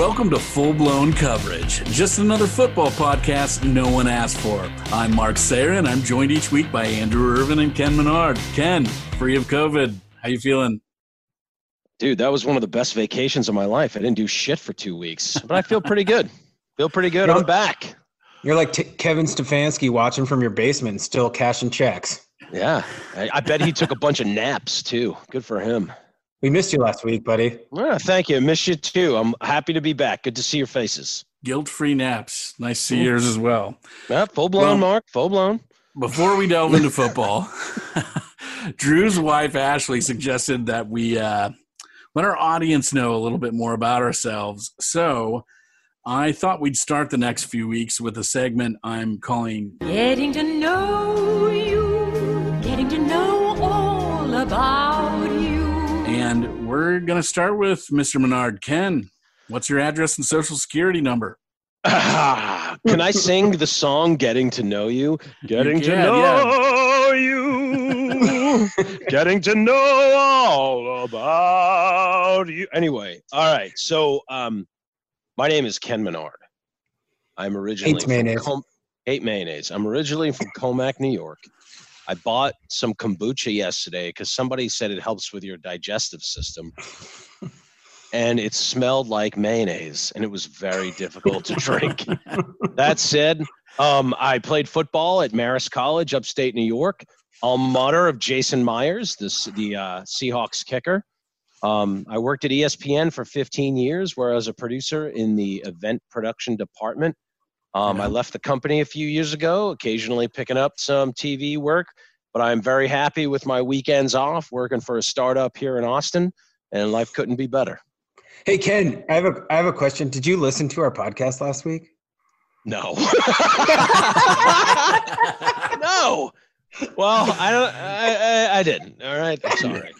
Welcome to Full Blown Coverage, just another football podcast no one asked for. I'm Mark Sayer, and I'm joined each week by Andrew Irvin and Ken Menard. Ken, free of COVID, how you feeling? Dude, that was one of the best vacations of my life. I didn't do shit for two weeks, but I feel pretty good. Feel pretty good. I'm back. You're like t- Kevin Stefanski watching from your basement, still cashing checks. Yeah, I, I bet he took a bunch of naps too. Good for him. We missed you last week, buddy. Yeah, thank you. I miss you too. I'm happy to be back. Good to see your faces. Guilt free naps. Nice to see yours as well. Yeah, full blown, well, Mark. Full blown. Before we delve into football, Drew's wife Ashley suggested that we uh, let our audience know a little bit more about ourselves. So I thought we'd start the next few weeks with a segment I'm calling Getting to Know You, we're going to start with Mr. Menard. Ken, what's your address and social security number? Ah, can I sing the song Getting to Know You? Getting you can, to know yeah. you. Getting to know all about you. Anyway, all right. So um my name is Ken Menard. I'm originally Hate mayonnaise. Com- hate mayonnaise. I'm originally from Commack, New York. I bought some kombucha yesterday because somebody said it helps with your digestive system. and it smelled like mayonnaise and it was very difficult to drink. that said, um, I played football at Marist College, upstate New York, alma mater of Jason Myers, this, the uh, Seahawks kicker. Um, I worked at ESPN for 15 years, where I was a producer in the event production department. Um, yeah. I left the company a few years ago, occasionally picking up some TV work, but I'm very happy with my weekends off working for a startup here in Austin, and life couldn't be better. Hey Ken, I have a I have a question. Did you listen to our podcast last week? No. no. Well, I don't. I, I, I didn't. All right. That's all right.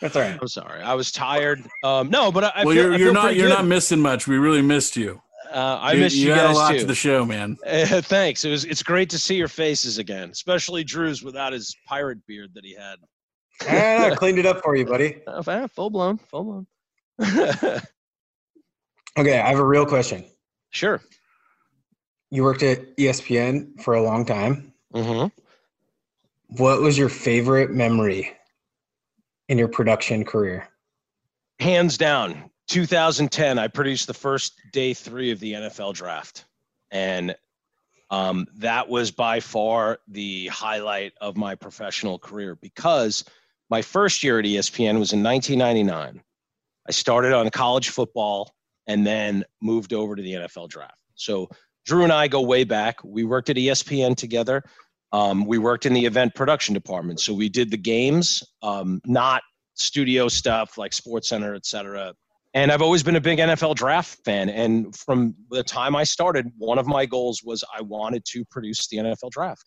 That's all right. I'm sorry. I was tired. Um, no, but I, I well, feel, you're, you're not you're good. not missing much. We really missed you. Uh, I you, missed you, you guys a lot too. to the show, man. Uh, thanks. It was it's great to see your faces again, especially Drew's without his pirate beard that he had. I cleaned it up for you, buddy. Uh, full blown, full blown. okay, I have a real question. Sure. You worked at ESPN for a long time. Mm-hmm. What was your favorite memory in your production career? Hands down, 2010, I produced the first day three of the NFL draft. And um, that was by far the highlight of my professional career because my first year at ESPN was in 1999. I started on college football and then moved over to the NFL draft. So Drew and I go way back. We worked at ESPN together. Um, we worked in the event production department, so we did the games, um, not studio stuff like Sports Center, et cetera. And I've always been a big NFL draft fan. And from the time I started, one of my goals was I wanted to produce the NFL draft.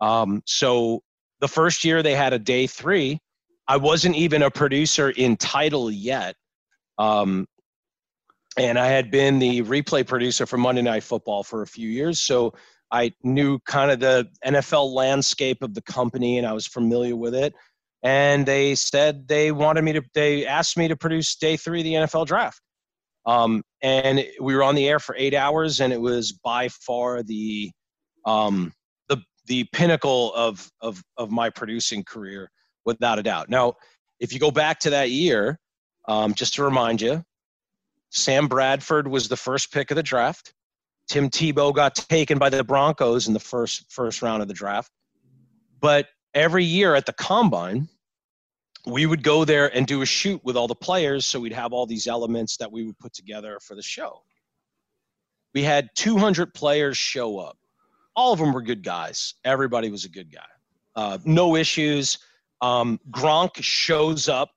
Um, so the first year they had a day three, I wasn't even a producer in title yet. Um, and I had been the replay producer for Monday Night Football for a few years. So I knew kind of the NFL landscape of the company and I was familiar with it. And they said they wanted me to, they asked me to produce day three of the NFL draft. Um, and we were on the air for eight hours and it was by far the, um, the, the pinnacle of, of, of my producing career without a doubt. Now, if you go back to that year, um, just to remind you, Sam Bradford was the first pick of the draft. Tim Tebow got taken by the Broncos in the first first round of the draft. But every year at the combine, we would go there and do a shoot with all the players so we'd have all these elements that we would put together for the show. We had 200 players show up. All of them were good guys. Everybody was a good guy. Uh, no issues. Um, Gronk shows up.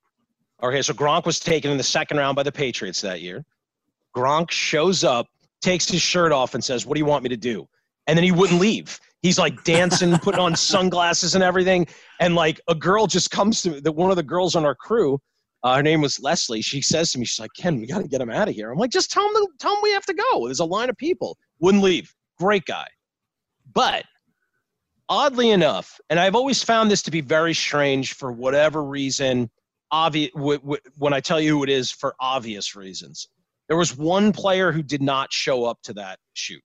Okay, so Gronk was taken in the second round by the Patriots that year. Gronk shows up takes his shirt off and says, What do you want me to do? And then he wouldn't leave. He's like dancing, putting on sunglasses and everything. And like a girl just comes to me, that one of the girls on our crew. Uh, her name was Leslie. She says to me, she's like, Ken, we got to get him out of here. I'm like, just tell him, to, tell him we have to go. There's a line of people. Wouldn't leave. Great guy. But oddly enough, and I've always found this to be very strange for whatever reason, obvious, w- w- when I tell you who it is for obvious reasons There was one player who did not show up to that shoot.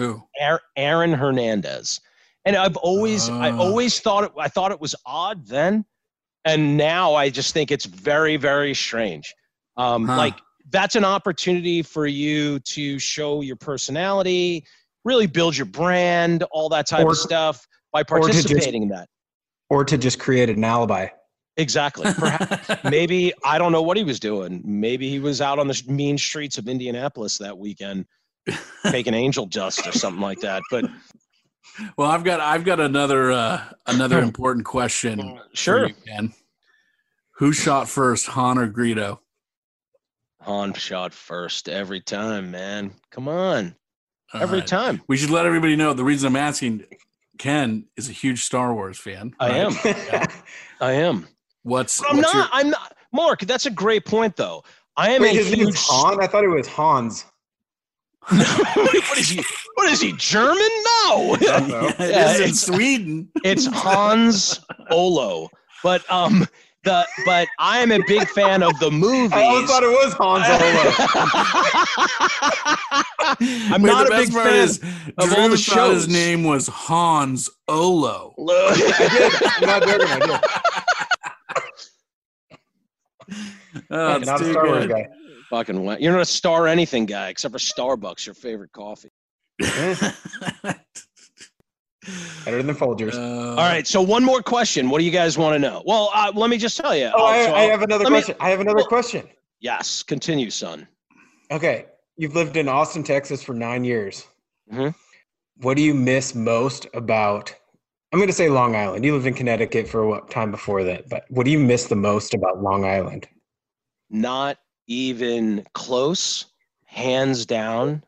Ooh. Aaron- Aaron Hernandez. And I've always I Ah. always thought it I thought it was odd then and now I just think it's very very strange. Um Huh. like that's an opportunity for you to show your personality, really build your brand, all that type Or- of stuff by to just- participating in that. Or to just create an alibi. Exactly. Perhaps maybe I don't know what he was doing. Maybe he was out on the mean streets of Indianapolis that weekend taking angel dust or something like that. But well, I've got I've got another uh, another important question. sure, you, Ken. Who shot first, Han or Greedo? Han shot first every time, man. Come on, All every right. time. We should let everybody know the reason I'm asking. Ken is a huge Star Wars fan. I am. I am. What's I'm what's not. I'm not. Mark, that's a great point, though. I am Wait, a his name huge. is Han? I thought it was Hans. what is he? What is he? German? No. Your, Uh-oh. it Yeah, is in it's- Sweden. it's Hans Olo. But um the but I am a big fan of the movie. I always thought it was Hans Olo. I'm Wait, not a big fan is of Drew all the thought his name was Hans Olo. I did. I'm not joking. I did. Oh, it's not a too Star Wars guy. Fucking wa- you're not a star anything guy except for Starbucks, your favorite coffee. Better than Folgers. Uh, All right, so one more question. What do you guys want to know? Well, uh, let me just tell you. oh, I'll- so I I'll- have another let me- question. I have another well- question. yes, continue, son. Okay, you've lived in Austin, Texas for nine years. Mhm. What do you miss most about? I'm going to say Long Island. You lived in Connecticut for what time before that? But what do you miss the most about Long Island? Not even close. Hands down,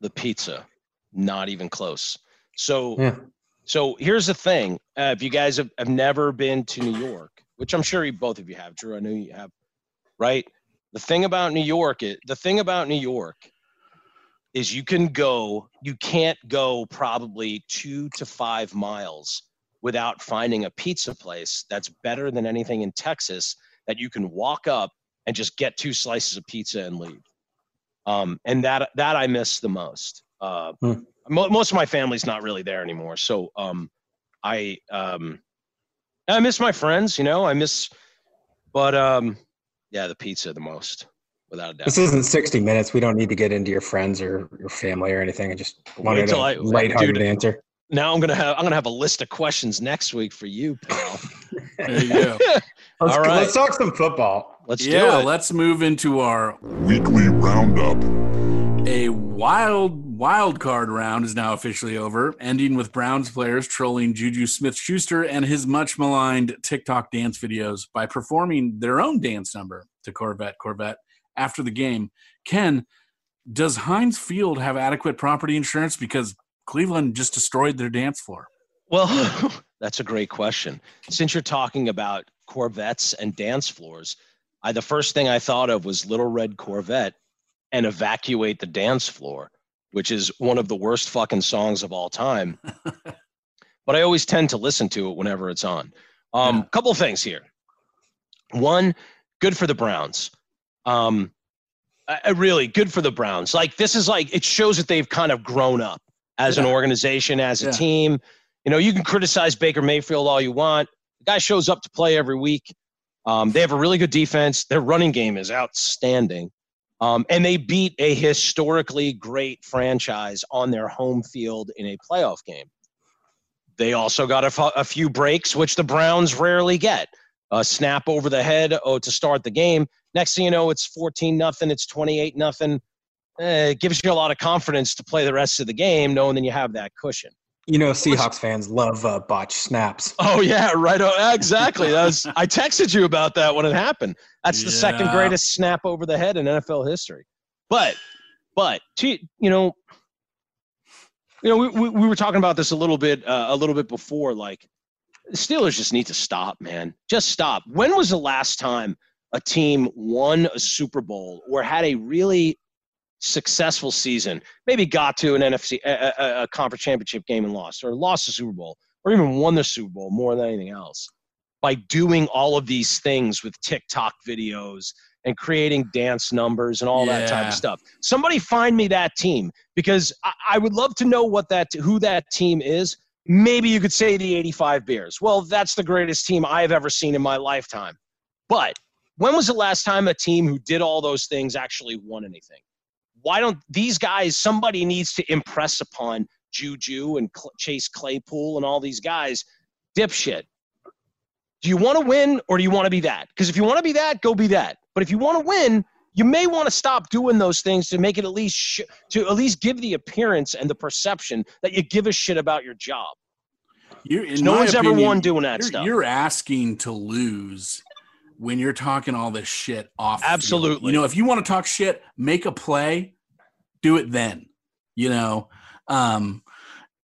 the pizza. Not even close. So Yeah. So here's the thing: uh, if you guys have, have never been to New York, which I'm sure you, both of you have, Drew, I know you have, right? The thing about New York, is, the thing about New York, is you can go, you can't go probably two to five miles without finding a pizza place that's better than anything in Texas that you can walk up and just get two slices of pizza and leave. Um, and that that I miss the most. Uh, Hmm. mo- most of my family's not really there anymore, so um, I um, I miss my friends. You know, I miss, but um, yeah, the pizza the most, without a doubt. This isn't 60 minutes. We don't need to get into your friends or your family or anything. I just wanted till a I- lighthearted dude. answer. Now I'm gonna have I'm gonna have a list of questions next week for you, pal. There you go. Let's, All right. let's talk some football. Let's do yeah, let's move into our Weekly Roundup. A wild wild card round is now officially over, ending with Browns players trolling Juju Smith-Schuster and his much maligned TikTok dance videos by performing their own dance number to Corvette Corvette after the game. Ken, does Heinz Field have adequate property insurance because Cleveland just destroyed their dance floor? Well, that's a great question. Since you're talking about Corvettes and dance floors, I the first thing I thought of was Little Red Corvette and Evacuate the Dance Floor, which is one of the worst fucking songs of all time. but I always tend to listen to it whenever it's on. Um, Yeah. couple things here. One, good for the Browns. Um, I, really good for the Browns. Like this is like it shows that they've kind of grown up as an organization, as a Yeah. team. You know, you can criticize Baker Mayfield all you want. The guy shows up to play every week. Um, they have a really good defense. Their running game is outstanding. Um, and they beat a historically great franchise on their home field in a playoff game. They also got a, few breaks, which the Browns rarely get. A snap over the head oh, to start the game. Next thing you know, it's 14 nothing. It's 28 nothing. Eh, it gives you a lot of confidence to play the rest of the game, knowing that you have that cushion. You know, Seahawks fans love uh, botch snaps. Oh yeah, right. Oh, exactly. That was, I texted you about that when it happened. That's the second greatest snap over the head in NFL history. But, but you know, you know, we, we, we were talking about this a little bit, uh, a little bit before. Like, the Steelers just need to stop, man. Just stop. When was the last time a team won a Super Bowl or had a really successful season? Maybe got to an NFC, a, a, a conference championship game and lost, or lost the Super Bowl, or even won the Super Bowl more than anything else by doing all of these things with TikTok videos and creating dance numbers and all that type of stuff. Somebody find me that team because I, I would love to know what that who that team is. Maybe you could say the 85 Bears. Well, that's the greatest team I've ever seen in my lifetime. But when was the last time a team who did all those things actually won anything? Why don't these guys, somebody needs to impress upon Juju and Cl- Chase Claypool and all these guys, dipshit. Do you want to win or do you want to be that? Because if you want to be that, go be that. But if you want to win, you may want to stop doing those things to make it at least sh- to at least give the appearance and the perception that you give a shit about your job. You're, No one's ever won doing that you're, stuff. You're asking to lose when you're talking all this shit off. the field. Absolutely. You know, if you want to talk shit, make a play, do it then. You know, um,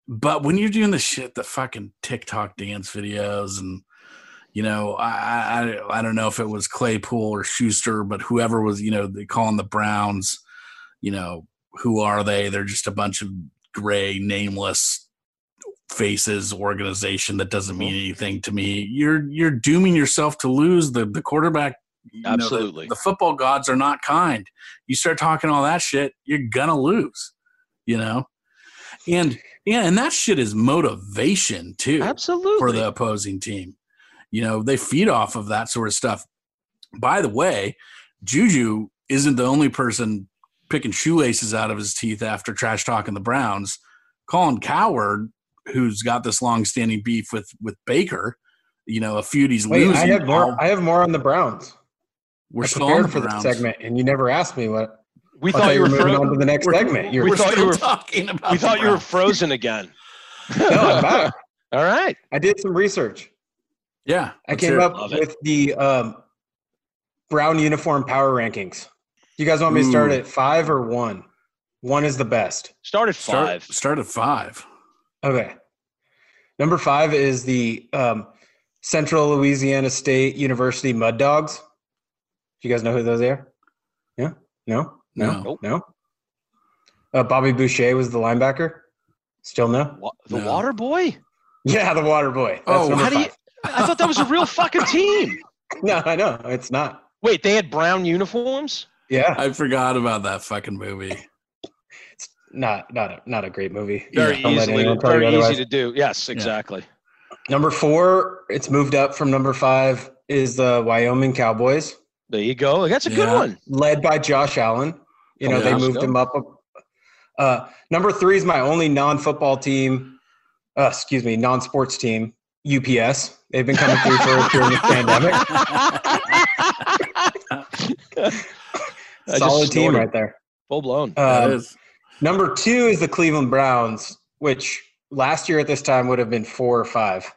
but when you're doing the shit, the fucking TikTok dance videos and you know, I, I I don't know if it was Claypool or Schuster, but whoever was, you know, they calling the Browns, you know, who are they? They're just a bunch of gray, nameless faces organization that doesn't mean anything to me. You're you're dooming yourself to lose. The the quarterback you know, the- Absolutely. the, football gods are not kind. You start talking all that shit, you're gonna lose. You know? And yeah, and that shit is motivation too Absolutely. for the opposing team. You know, they feed off of that sort of stuff. By the way, Juju isn't the only person picking shoelaces out of his teeth after trash talking the Browns. Colin Cowherd, who's got this long-standing beef with with Baker, you know, a feud he's Wait, losing. I have more. I have more on the Browns. We're I prepared for the segment, and you never asked me what. we I thought you were moving on to the next We're- segment. You're, we We're thought you were- talking about. we thought you were frozen again. no, I'm back. All right. I did some research. Yeah, I came up Love it. with the um, Brown uniform power rankings. You guys want me to start Ooh. at five or one? One is the best. Start at Start, five. start at five. Okay. Number five is the um, Central Louisiana State University Mud Dogs. Do you guys know who those are? Yeah? No? No? No. No? Uh, Bobby Boucher was the linebacker. Still no? Wa- the No. Water Boy? Yeah, the Water Boy. That's Oh, number how do you- I thought that was a real fucking team. No, I know it's not. Wait, they had brown uniforms? Yeah, I forgot about that fucking movie. not not a, not a great movie. Very Don't easily, anyone tell you very easy otherwise. to do. Yes, exactly. Number four, it's moved up from number five. Is the Wyoming Cowboys, There you go. That's a good one. led by Josh Allen. You know Oh, they yeah. moved him up. Uh, number three is my only non-football team. Uh, excuse me, non-sports team. UPS. They've been coming through for during the pandemic. I just Solid team right there. Full blown. Um, is. Number two is the Cleveland Browns, which last year at this time would have been four or five.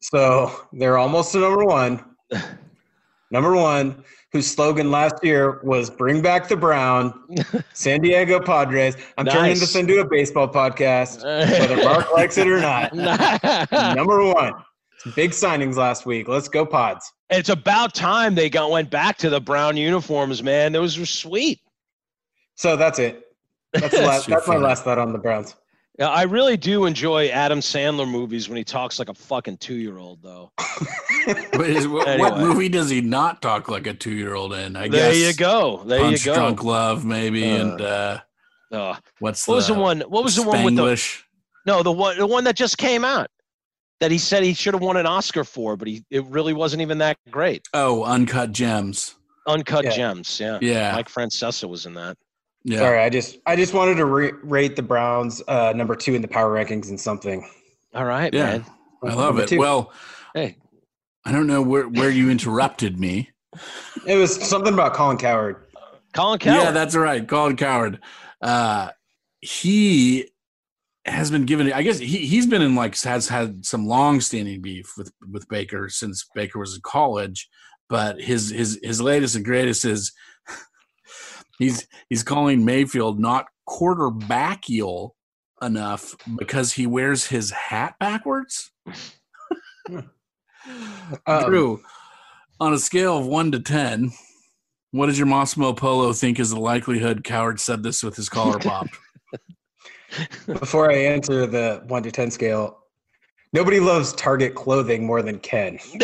So they're almost to number one. number one, whose slogan last year was "Bring back the Brown." San Diego Padres. I'm turning Nice. this into a baseball podcast, whether Mark likes it or not. number one. Some big signings last week. Let's go Pods. it's about time they got went back to the brown uniforms, man. Those were sweet. So that's it. That's, the last, Too that's my last thought on the Browns. Yeah, I really do enjoy Adam Sandler movies when he talks like a fucking two year old, though. What, is, what, what Anyway. movie does he not talk like a two-year-old in? I there guess. you go. There Punch you go. Drunk Love, maybe, Uh, and uh, Uh, what's what was the the one? What was the one with the Spanglish? no the one the one that just came out that he said he should have won an Oscar for, but he it really wasn't even that great. Oh, Uncut Gems. Uncut Yeah. Gems, yeah. Yeah, Mike Francesa was in that. Yeah. Sorry, I just I just wanted to re- rate the Browns uh, number two in the power rankings and something. All right, Yeah. man. I love Number it. two. Well, Hey, I don't know where where you interrupted me. It was something about Colin Cowherd. Colin Cowherd. Yeah, that's right. Colin Cowherd. Uh, he has been given. I guess he he's been in like has had some long standing beef with with Baker since Baker was in college. But his his his latest and greatest is he's he's calling Mayfield not quarterbackial enough because he wears his hat backwards. Um, Drew, on a scale of one to ten, what does your Massimo Polo think is the likelihood Cowherd said this with his collar popped? Before I answer the one to ten scale, nobody loves Target clothing more than Ken.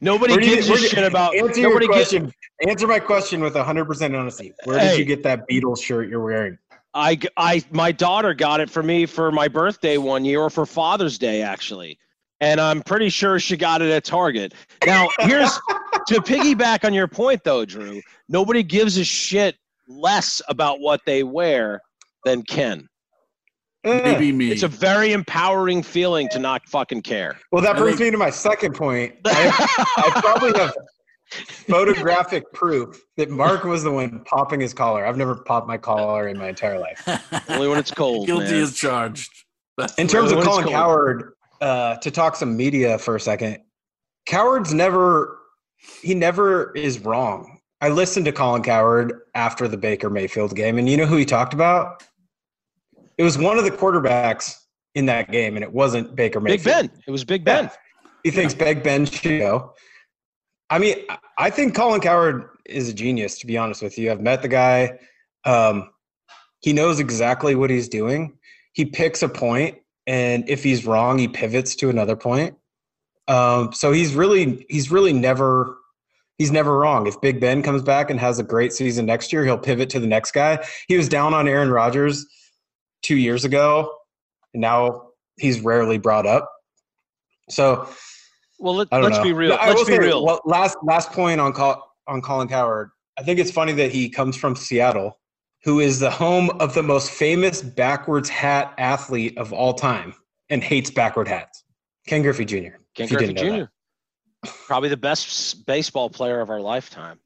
nobody Where you- gives a shit about. Answer your Nobody gives. Answer my question with 100% honesty. Where did you get that Beatles shirt you're wearing? I, I, my daughter got it for me for my birthday one year, or for Father's Day actually, and I'm pretty sure she got it at Target. Now, here's to piggyback on your point though, Drew. Nobody gives a shit less about what they wear than Ken. Eh. Maybe me. It's a very empowering feeling to not fucking care. Well, that I brings think- me to my second point. I, I probably have photographic proof that Mark was the one popping his collar. I've never popped my collar in my entire life. Only when it's cold. Guilty man. as charged. That's In terms of Colin. Cowherd, uh, to talk some media for a second, Cowherd's never he never is wrong. I listened to Colin Cowherd after the Baker Mayfield game, and you know who he talked about? It was one of the quarterbacks in that game, and it wasn't Baker Mayfield. Big. Ben. It was Big Ben. Yeah. He thinks Big Ben should go. I mean, I- I think Colin Cowherd is a genius, to be honest with you. I've met the guy. Um, he knows exactly what he's doing. He picks a point, and if he's wrong, he pivots to another point. Um, so he's really he's really never he's never wrong. If Big Ben comes back and has a great season next year, he'll pivot to the next guy. He was down on Aaron Rodgers two years ago, and now he's rarely brought up. So Well, let, I don't let's know. be real. No, Let's be say, real. well, last last point on Col- on Colin Cowherd. I think it's funny that he comes from Seattle, who is the home of the most famous backwards hat athlete of all time, and hates backward hats. Ken Griffey Jr. Ken if Griffey Jr. Probably the best baseball player of our lifetime.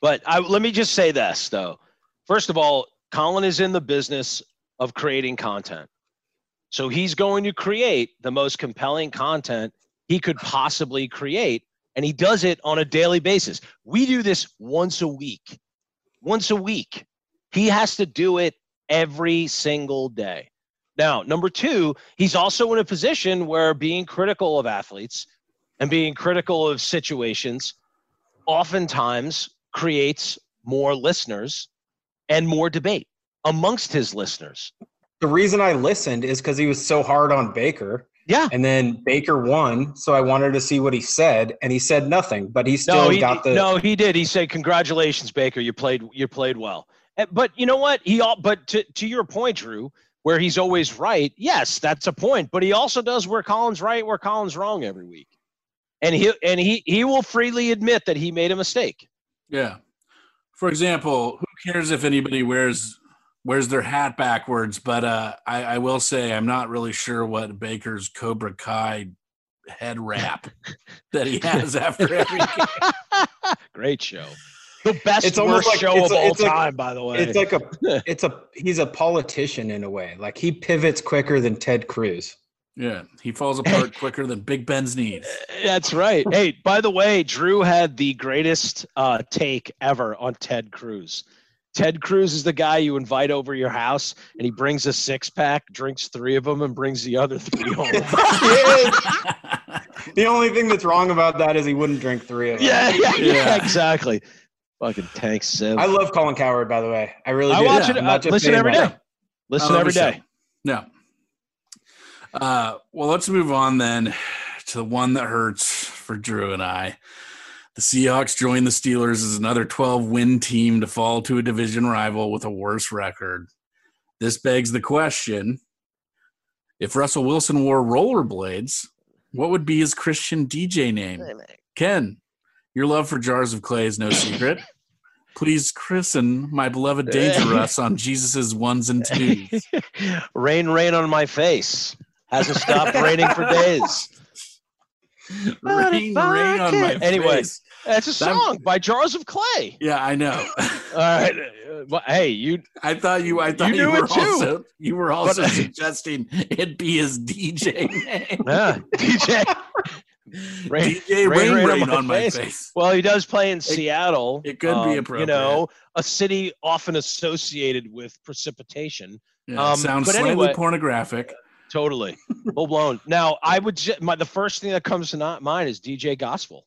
But I, let me just say this, though. First of all, Colin is in the business of creating content. So he's going to create the most compelling content he could possibly create. And he does it on a daily basis. We do this once a week. Once a week. He has to do it every single day. Now, number two, he's also in a position where being critical of athletes and being critical of situations oftentimes creates more listeners and more debate amongst his listeners. The reason I listened is because he was so hard on Baker, Yeah. and then Baker won, so I wanted to see what he said, and he said nothing, but he still No, he, got the. no, he did. He said, "Congratulations, Baker. You played. You played well." Eh, But you know what? He all. But to to your point, Drew, where he's always right. Yes, that's a point. But he also does where Collins right, where Collins wrong every week, and he and he he will freely admit that he made a mistake. Yeah. For example, who cares if anybody wears wears their hat backwards? But uh, I, I will say I'm not really sure what Baker's Cobra Kai head wrap that he has after every game. Great show. The best It's almost worst like- show it's of a- all it's like- time, by the way. It's like a, it's a, he's a politician in a way. Like he pivots quicker than Ted Cruz. Yeah, he falls apart quicker than Big Ben's knees. That's right. Hey, by the way, Drew had the greatest uh, take ever on Ted Cruz. Ted Cruz is the guy you invite over your house, and he brings a six pack, drinks three of them, and brings the other three home. The only thing that's wrong about that is he wouldn't drink three of them. yeah, yeah, yeah, Yeah. exactly. Fucking tank Siv. I love Colin Cowherd, by the way. I really I do. watch Yeah, it. Uh, listen every day. every Listen every day. 100%. No. Uh, well, let's move on then to the one that hurts for Drew and I. The Seahawks join the Steelers as another 12 win team to fall to a division rival with a worse record. This begs the question if Russell Wilson wore rollerblades, what would be his Christian DJ name? Ken, your love for jars of clay is no secret. Please christen my beloved Danger Russ on Jesus' ones and twos. rain, rain on my face. Hasn't stopped raining for days. rain, rain on my face. Anyway. That's a song by Jars of Clay. Yeah, I know. All right. well, hey, you I thought you. I thought You you, were it too. also. You were also But- suggesting it be his DJ name. Yeah, DJ. Rain- DJ rain, Rain, rain Rain, on, my face. Well, he does play in Seattle. it could be um, You know, a city often associated with precipitation. Yeah, um, sounds but slightly anyway- pornographic. Totally, full blown. Now, I would. Ju- my the first thing that comes to mind is DJ Gospel.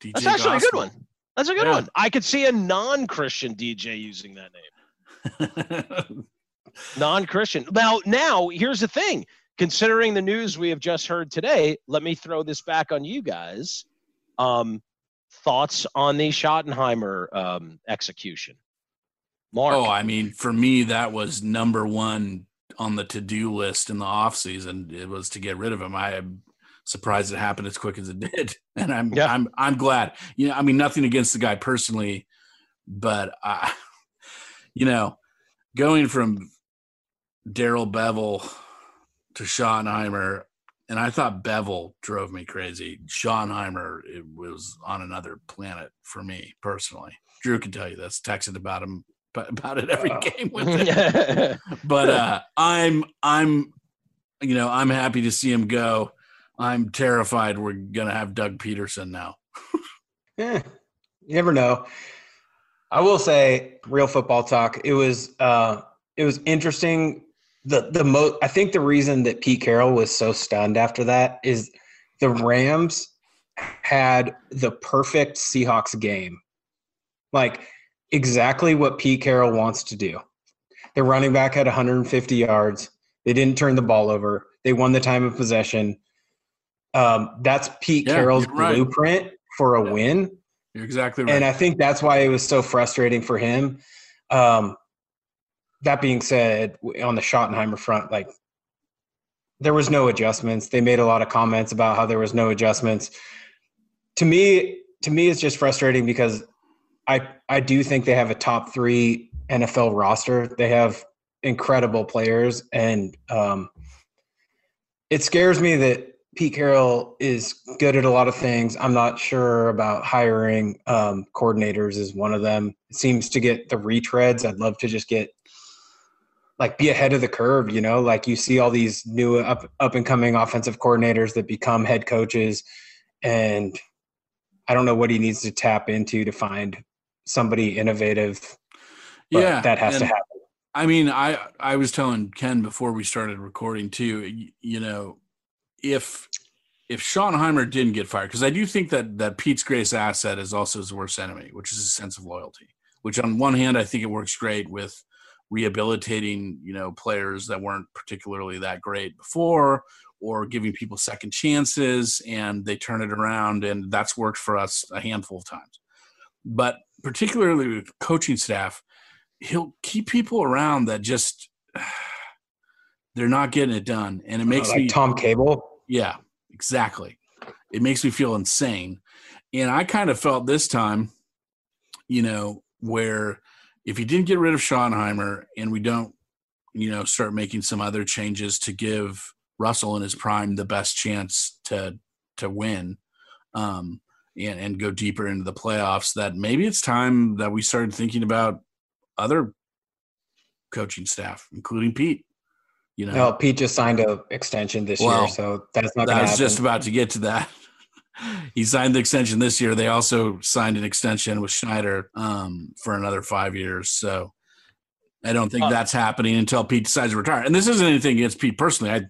DJ That's actually a good one. That's a good Yeah. one. I could see a non-Christian DJ using that name. Non-Christian. Now, now here's the thing. Considering the news we have just heard today, let me throw this back on you guys. Um, thoughts on the Schottenheimer um, execution? Mark. Oh, I mean, for me, that was number one on the to-do list in the off season. It was to get rid of him. I surprised it happened as quick as it did, and I'm Yeah. I'm I'm glad. You know, I mean, nothing against the guy personally, but I, you know, going from Darrell Bevell to Schottenheimer, and I thought Bevell drove me crazy. Schottenheimer it was on another planet for me personally. Drew can tell you this. Texted about him about it every Oh. game with him but uh i'm i'm you know i'm happy to see him go i'm terrified we're gonna have doug pederson now Eh, you never know. I will say, real football talk. It was uh, it was interesting. The the mo I think the reason that Pete Carroll was so stunned after that is the Rams had the perfect Seahawks game, like exactly what Pete Carroll wants to do. The running back had 150 yards. They didn't turn the ball over. They won the time of possession. Um, that's Pete Yeah, Carroll's right. blueprint for a Yeah. win you're exactly right and I think that's why it was so frustrating for him. Um, that being said, on the Schottenheimer front, like there was no adjustments. They made a lot of comments about how there was no adjustments. To me, to me, it's just frustrating because I I do think they have a top three NFL roster. They have incredible players, and um, it scares me that Pete Carroll is good at a lot of things. I'm not sure about hiring um, coordinators is one of them. It seems to get the retreads. I'd love to just get like be ahead of the curve. You know, like you see all these new up up and coming offensive coordinators that become head coaches, and I don't know what he needs to tap into to find somebody innovative. But yeah that has to happen. I mean, I I was telling Ken before we started recording too. You know, if if Schottenheimer didn't get fired, because I do think that that Pete's greatest asset is also his worst enemy, which is his sense of loyalty. Which on one hand, I think it works great with rehabilitating you know players that weren't particularly that great before, or giving people second chances, and they turn it around, and that's worked for us a handful of times. But particularly with coaching staff he'll keep people around that just they're not getting it done and it oh, makes like me Tom Cable. Yeah exactly. It makes me feel insane. And i kind of felt this time you know where if you didn't get rid of schottenheimer and we don't you know start making some other changes to give russell in his prime the best chance to to win um and, and go deeper into the playoffs that maybe it's time that we started thinking about other coaching staff including pete you know No, Pete just signed a extension this Well, year, so that's not I going to was happen. just about to get to that. he signed the extension this year. They also signed an extension with Schneider um, for another five years. So I don't think Uh, that's happening until Pete decides to retire. And this isn't anything against Pete personally. I,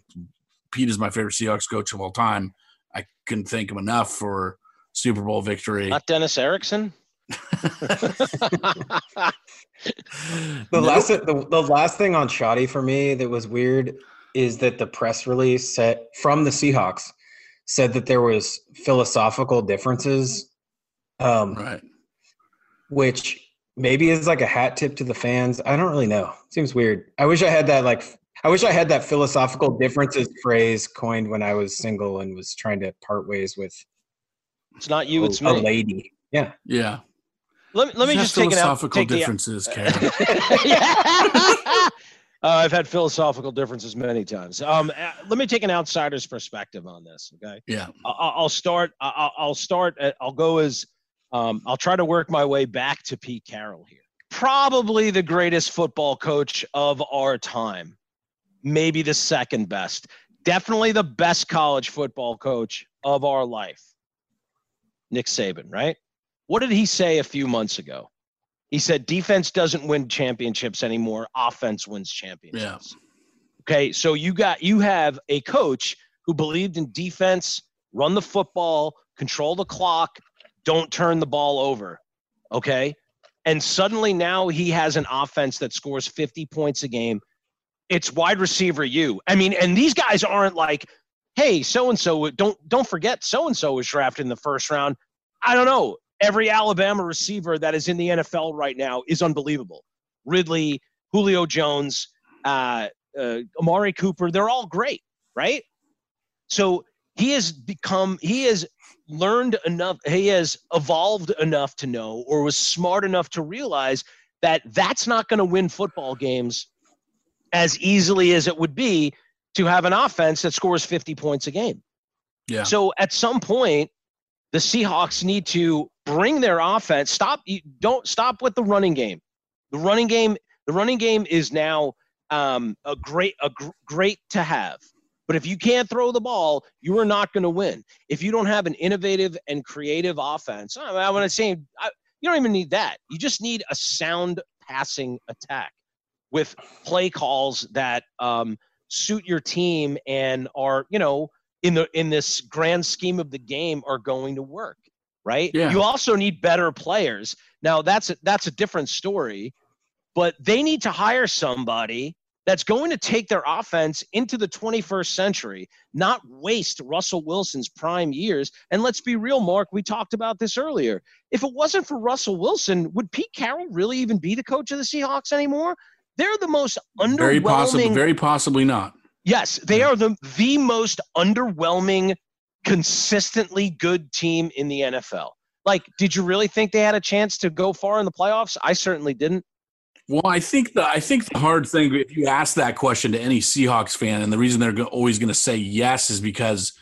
Pete is my favorite Seahawks coach of all time. I couldn't thank him enough for Super Bowl victory. Not Dennis Erickson. The Nope. last the, the last thing on Shoddy for me that was weird is that the press release said from the Seahawks said that there was philosophical differences, um, right. which maybe is like a hat tip to the fans. I don't really know. Seems weird. I wish I had that like I wish I had that philosophical differences phrase coined when I was single and was trying to part ways with It's not you, it's a lady. Yeah. Yeah. Let, me- let me just take philosophical Take the, differences, Karen. yeah. Uh, I've had philosophical differences many times. Um, uh, let me take an outsider's perspective on this. Okay, yeah. I- I'll start. I- I'll I'll start. At, I'll go as. Um, I'll try to work my way back to Pete Carroll here. Probably the greatest football coach of our time. Maybe the second best. Definitely the best college football coach of our life. Nick Saban, right? What did he say a few months ago? He said defense doesn't win championships anymore, offense wins championships. Okay, so you got you have a coach who believed in defense, run the football, control the clock, don't turn the ball over. Okay? And suddenly now he has an offense that scores 50 points a game. It's wide receiver you. I mean, and these guys aren't like, hey, so and so don't don't forget so and so was drafted in the first round. I don't know. Every Alabama receiver that is in the NFL right now is unbelievable. Ridley, Julio Jones, uh, uh, Amari Cooper, they're all great, right? So he has become, he has learned enough, he has evolved enough to know, or was smart enough to realize that that's not going to win football games as easily as it would be to have an offense that scores 50 points a game. Yeah. So at some point, the Seahawks need to bring their offense. Stop. you Don't stop with the running game. The running game. The running game is now um, a great, a gr- great to have. But if you can't throw the ball, you are not going to win. If you don't have an innovative and creative offense, I, I want to say I, you don't even need that. You just need a sound passing attack with play calls that um, suit your team and are you know in the in this grand scheme of the game are going to work right? Yeah. you also need better players. Now that's a, that's a different story but they need to hire somebody that's going to take their offense into the 21st century not waste russell wilson's prime years. And let's be real mark we talked about this earlier. If it wasn't for russell wilson would pete carroll really even be the coach of the seahawks anymore? They're the most underwhelming Very possibly, very possibly not. Yes, they are the the most underwhelming, consistently good team in the NFL. Like, did you really think they had a chance to go far in the playoffs? I certainly didn't. Well, I think the I think the hard thing if you ask that question to any Seahawks fan, and the reason they're always going to say yes is because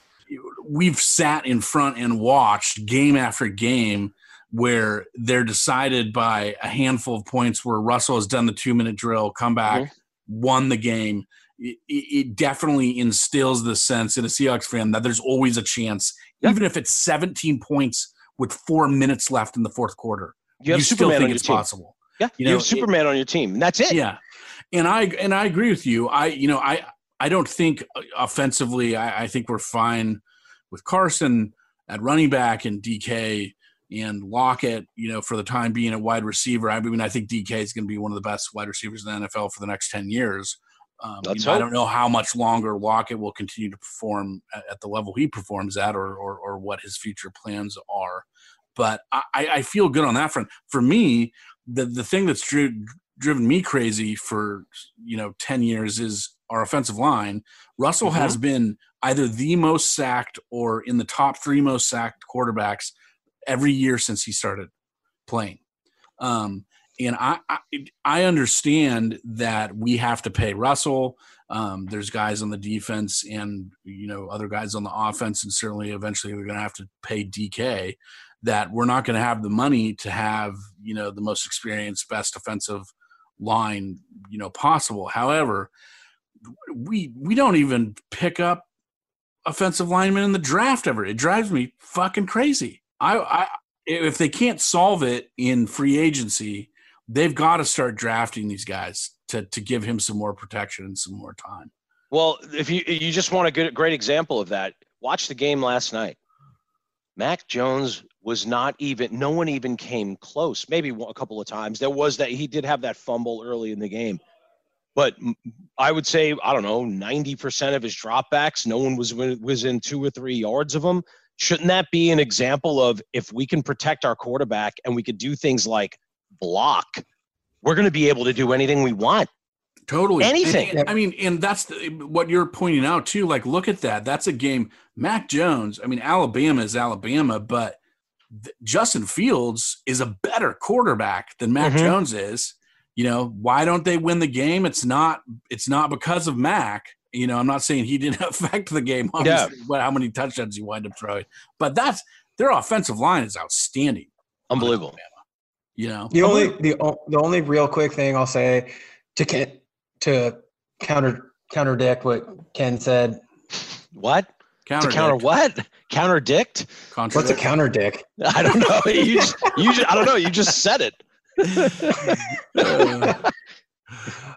we've sat in front and watched game after game where they're decided by a handful of points where Russell has done the two minute drill, come back, mm-hmm. won the game. It, it definitely instills the sense in a Seahawks fan that there's always a chance, Yeah. even if it's 17 points with four minutes left in the fourth quarter. You have still think it's team. possible. Yeah, You you, know, have it- Superman on your team, and that's it. Yeah, and I and I agree with you. I you know I I don't think uh, offensively. I, I think we're fine with Carson at running back and DK and Lockett. You know, for the time being at wide receiver. I mean, I think DK is going to be one of the best wide receivers in the NFL for the next ten years. Um, you know, I don't know how much longer Lockett will continue to perform at, at the level he performs at, or, or or what his future plans are. But I, I feel good on that front. For me, the the thing that's dri- driven me crazy for you know 10 years is our offensive line russell has been either the most sacked or in the top three most sacked quarterbacks every year since he started playing um, and I, I i understand that we have to pay russell. Um, there's guys on the defense and you know other guys on the offense and certainly eventually we're going to have to pay dk that we're not going to have the money to have you know the most experienced best offensive line you know possible. However we we don't even pick up offensive linemen in the draft ever. It drives me fucking crazy. I i if they can't solve it in free agency they've got to start drafting these guys to to give him some more protection and some more time Well, if you you just want a good great example of that, watch the game last night. Mac Jones was not even. No one even came close. Maybe a couple of times. There was that he did have that fumble early in the game, but I would say I don't know ninety percent of his dropbacks. No one was wi- within two or three yards of him. Shouldn't that be an example of if we can protect our quarterback and we could do things like block, we're going to be able to do anything we want. Totally. Anything. And- I mean, and that's the, what you're pointing out too. Like, look at that. That's a game. Mac Jones. I mean, Alabama is Alabama, but th- Justin Fields is a better quarterback than Mac Mhm. Jones is. You know, why don't they win the game? It's not. It's not because of Mac. You know, I'm not saying he didn't affect the game. Obviously, what how many touchdowns he wind up throwing, but that's their offensive line is outstanding. Unbelievable. You know, The oh, only the o- the only real quick thing I'll say to Ken, to counter counterdict what Ken said. What? counter to counter what? Counterdict? What's a counter dick? I don't know. You just, you just, I don't know. You just said it. Uh,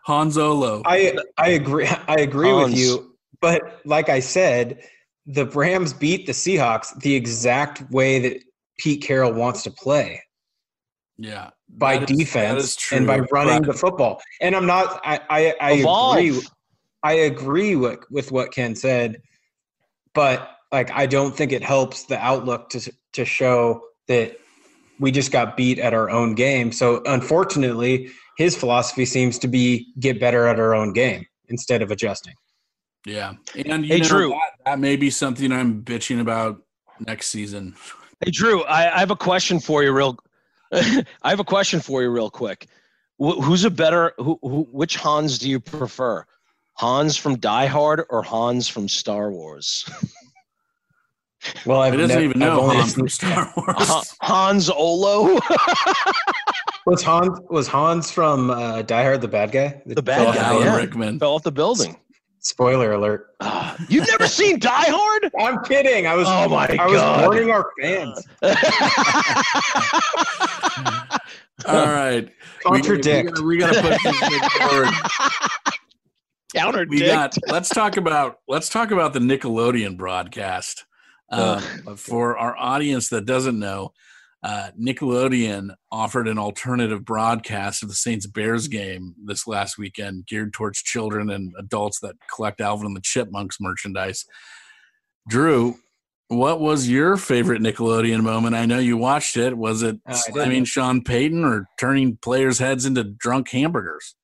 Han Solo. I I agree I agree with you, but like I said, the Rams beat the Seahawks the exact way that Pete Carroll wants to play Yeah, by That is- that defense is true, and by running but- the football. And I'm not I I, I Evolve. agree I agree with with what Ken said, but like I don't think it helps the outlook to to show that we just got beat at our own game. So unfortunately, his philosophy seems to be get better at our own game instead of adjusting. Yeah, and you Hey, know, Drew. That, that may be something I'm bitching about next season. Hey Drew, I, I have a question for you, real. I have a question for you, real quick. Wh- who's a better? Who, who? Which Hans do you prefer? Hans from Die Hard or Hans from Star Wars? Well, I've He doesn't nev- even know only Han from Star Wars. Ha- Hans Olo, Was Hans was Hans from uh, Die Hard the bad guy? The bad guy, Alan yeah. Rickman. fell off the building. Spoiler alert! You've never seen Die Hard? I'm kidding. I was Oh my I was God. warning our fans. All right, Contradict. We, gotta- we, gotta, we gotta put this thing forward. Counterdict. We got. Let's talk about. Let's talk about the Nickelodeon broadcast. Um, for our audience that doesn't know, uh, Nickelodeon offered an alternative broadcast of the Saints Bears game this last weekend, geared towards children and adults that collect Alvin and the Chipmunks merchandise. Drew, what was your favorite Nickelodeon moment? I know you watched it. Was it Uh, I didn't. Sean Payton or turning players' heads into drunk hamburgers?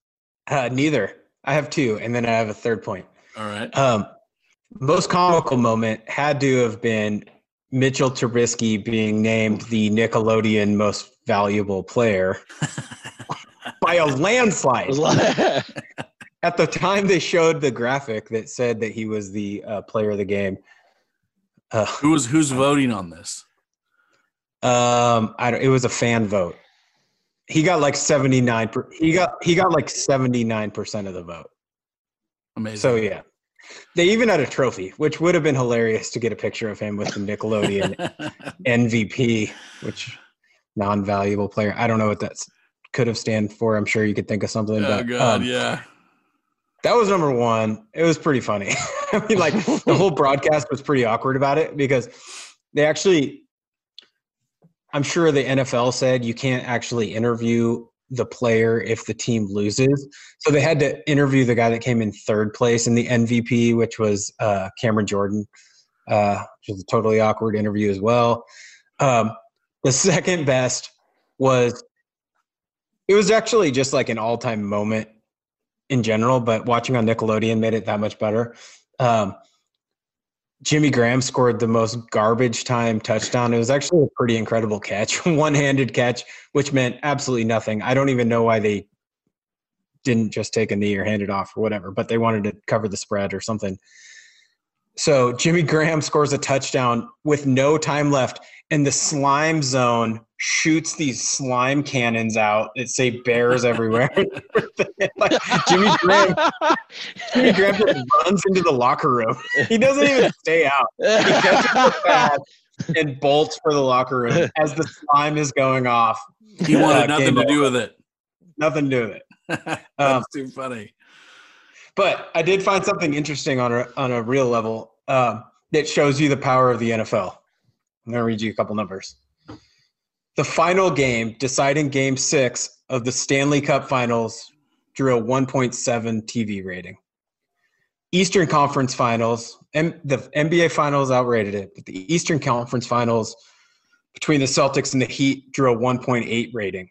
Uh, neither. I have two, and then I have a third point. All right. Um, most comical moment had to have been Mitchell Trubisky being named the Nickelodeon most valuable player by a landslide. At the time, they showed the graphic that said that he was the uh, player of the game. Uh, Who's who's voting on this? um, I don't, it was a fan vote. He got like seventy nine. He got he got like seventy nine percent of the vote. Amazing. So yeah, they even had a trophy, which would have been hilarious to get a picture of him with the Nickelodeon MVP, which non-valuable player. I don't know what that could have stand for. I'm sure you could think of something. oh but, God, um, yeah. that was number one. It was pretty funny. I mean, like the whole broadcast was pretty awkward about it because they actually, I'm sure the NFL said you can't actually interview the player if the team loses. So they had to interview the guy that came in third place in the MVP, which was uh, Cameron Jordan, uh, which was a totally awkward interview as well. Um, the second best was it was actually just like an all-time moment in general, but watching on Nickelodeon made it that much better. Um, Jimmy Graham scored the most garbage time touchdown. It was actually a pretty incredible catch, one handed catch, which meant absolutely nothing. I don't even know why they didn't just take a knee or hand it off or whatever, but they wanted to cover the spread or something. So Jimmy Graham scores a touchdown with no time left, and the slime zone shoots these slime cannons out that say bears everywhere. like Jimmy Graham, Jimmy Graham just runs into the locker room. He doesn't even stay out. He catches the and bolts for the locker room as the slime is going off. He wanted Uh, nothing to do with it. Nothing to do with it. That's Um, too funny. But I did find something interesting on a on a real level um, that shows you the power of the NFL. I'm going to read you a couple numbers. The final game, deciding Game Six of the Stanley Cup Finals, drew a 1.7 TV rating. Eastern Conference Finals, and the NBA Finals outrated it, but the Eastern Conference Finals between the Celtics and the Heat drew a 1.8 rating.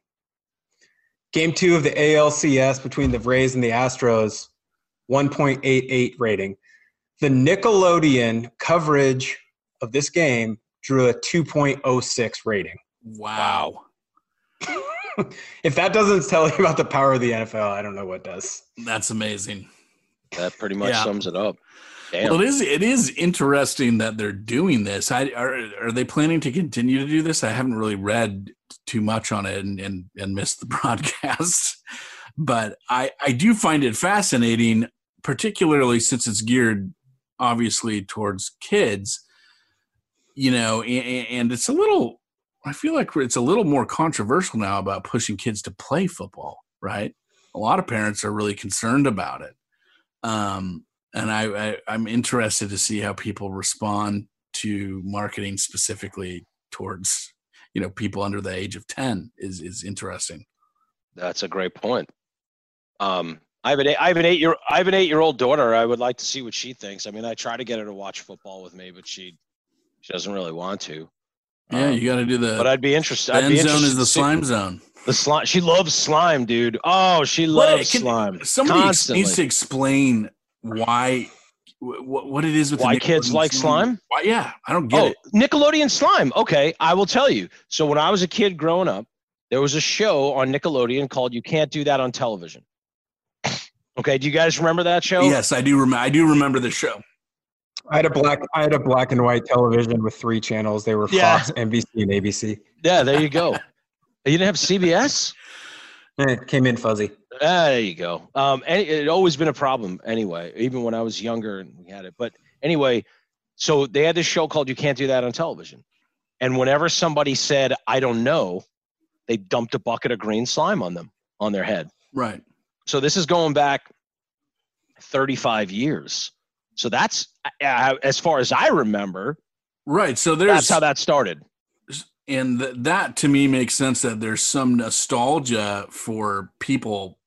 Game two of the ALCS between the Rays and the Astros 1.88 rating. The Nickelodeon coverage of this game drew a 2.06 rating. Wow. If that doesn't tell you about the power of the NFL, I don't know what does. That's amazing. That pretty much Yeah. sums it up. Damn. Well, it is. It is interesting that they're doing this. I, are are they planning to continue to do this? I haven't really read too much on it and and, and missed the broadcast, but I I do find it fascinating, particularly since it's geared obviously towards kids. You know, and, and it's a little. I feel like it's a little more controversial now about pushing kids to play football. Right, a lot of parents are really concerned about it. Um, and I, I I'm interested to see how people respond to marketing specifically towards you know people under the age of 10 is is interesting That's a great point. Um, I have an eight, I have an eight year I have an eight year old daughter. I would like to see what she thinks. I mean, I try to get her to watch football with me, but she she doesn't really want to. Yeah, Um, you got to do the but I'd be interested. I'd end zone interested is the slime zone. The slime. She loves slime, dude. Oh, she loves can- slime. Somebody constantly. needs to explain why what, what it is with the Why kids like slime? Why, yeah, I don't get it. oh, it. Nickelodeon slime. Okay, I will tell you. So when I was a kid growing up, there was a show on Nickelodeon called "You Can't Do That on Television." Okay, do you guys remember that show? Yes, I do. Rem- I do remember the show. I had a black I had a black and white television with three channels. They were Yeah. Fox, NBC, and ABC. Yeah, there you go. you didn't have CBS? And it came in fuzzy. Ah, there you go. Um, and it always been a problem anyway, even when I was younger and we had it. But anyway, so they had this show called "You Can't Do That on Television," and whenever somebody said "I don't know," they dumped a bucket of green slime on them on their head. Right. So this is going back 35 years. So that's uh, as far as I remember. Right. So there's That's how that started. and th- that to me makes sense that there's some nostalgia for people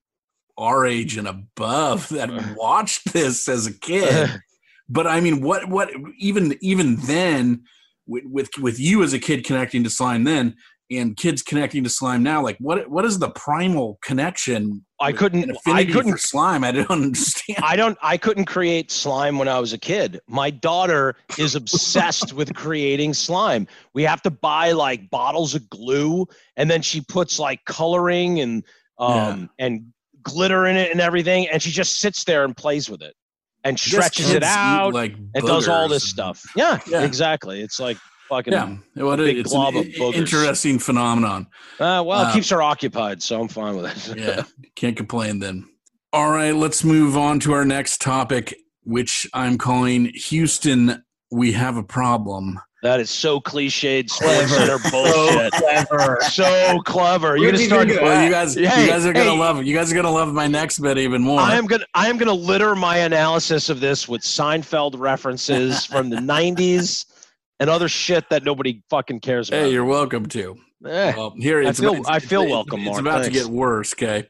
our age and above that watched this as a kid. but I mean, what what even even then with, with with you as a kid connecting to slime then and kids connecting to slime now, like what what is the primal connection? I couldn't. I couldn't slime. I don't understand. I don't I couldn't create slime when I was a kid. My daughter is obsessed with creating slime. We have to buy like bottles of glue and then she puts like coloring and um and glitter in it and everything and she just sits there and plays with it and stretches it eat, out like and does all this stuff. Yeah, Yeah. exactly. It's like fucking Yeah, well, big it's glob an of boogers. interesting phenomenon. uh, well, it Uh, keeps her occupied, so I'm fine with it. yeah, can't complain then. All right, let's move on to our next topic, which I'm calling Houston. We have a problem. that is so cliched sports center So bullshit. clever. so clever. You're gonna start. Well, you guys, Hey, you guys are gonna hey. love it. You guys are gonna love my next bit even more. I am gonna I am gonna litter my analysis of this with Seinfeld references from the '90s and other shit that nobody fucking cares about. hey, you're welcome to. Eh, Well, here I it's feel- about- I it's- feel it's- welcome, It's Mark. about to get worse. Okay,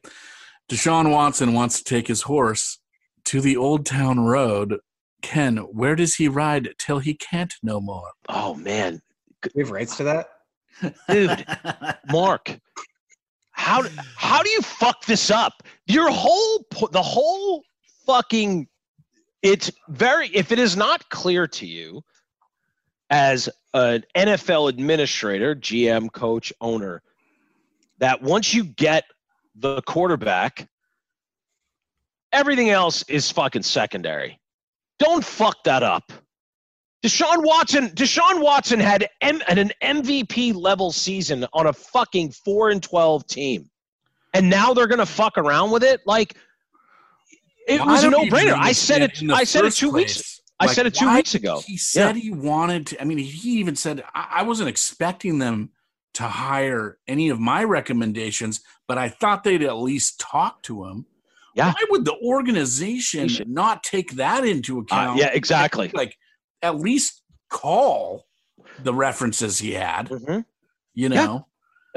Deshaun Watson wants to take his horse to the Old Town Road. Ken, where does he ride till he can't no more? oh man, We have rights to that. dude, Mark, how how do you fuck this up? Your whole the whole fucking it's very if it is not clear to you as an NFL administrator, GM, coach, owner that once you get the quarterback everything else is fucking secondary. Don't fuck that up. Deshaun Watson, Deshaun Watson had M, had an MVP level season on a fucking four and twelve team, and now they're gonna fuck around with it. Like it Why was a no-brainer. I said it. I said it first two weeks. I like, said it two weeks ago. He said he wanted to. I mean, he even said I, I wasn't expecting them to hire any of my recommendations, but I thought they'd at least talk to him. Yeah. Why would the organization not take that into Uh, account? yeah, exactly. Like at least call the references he had. Mhm. You Yeah. know.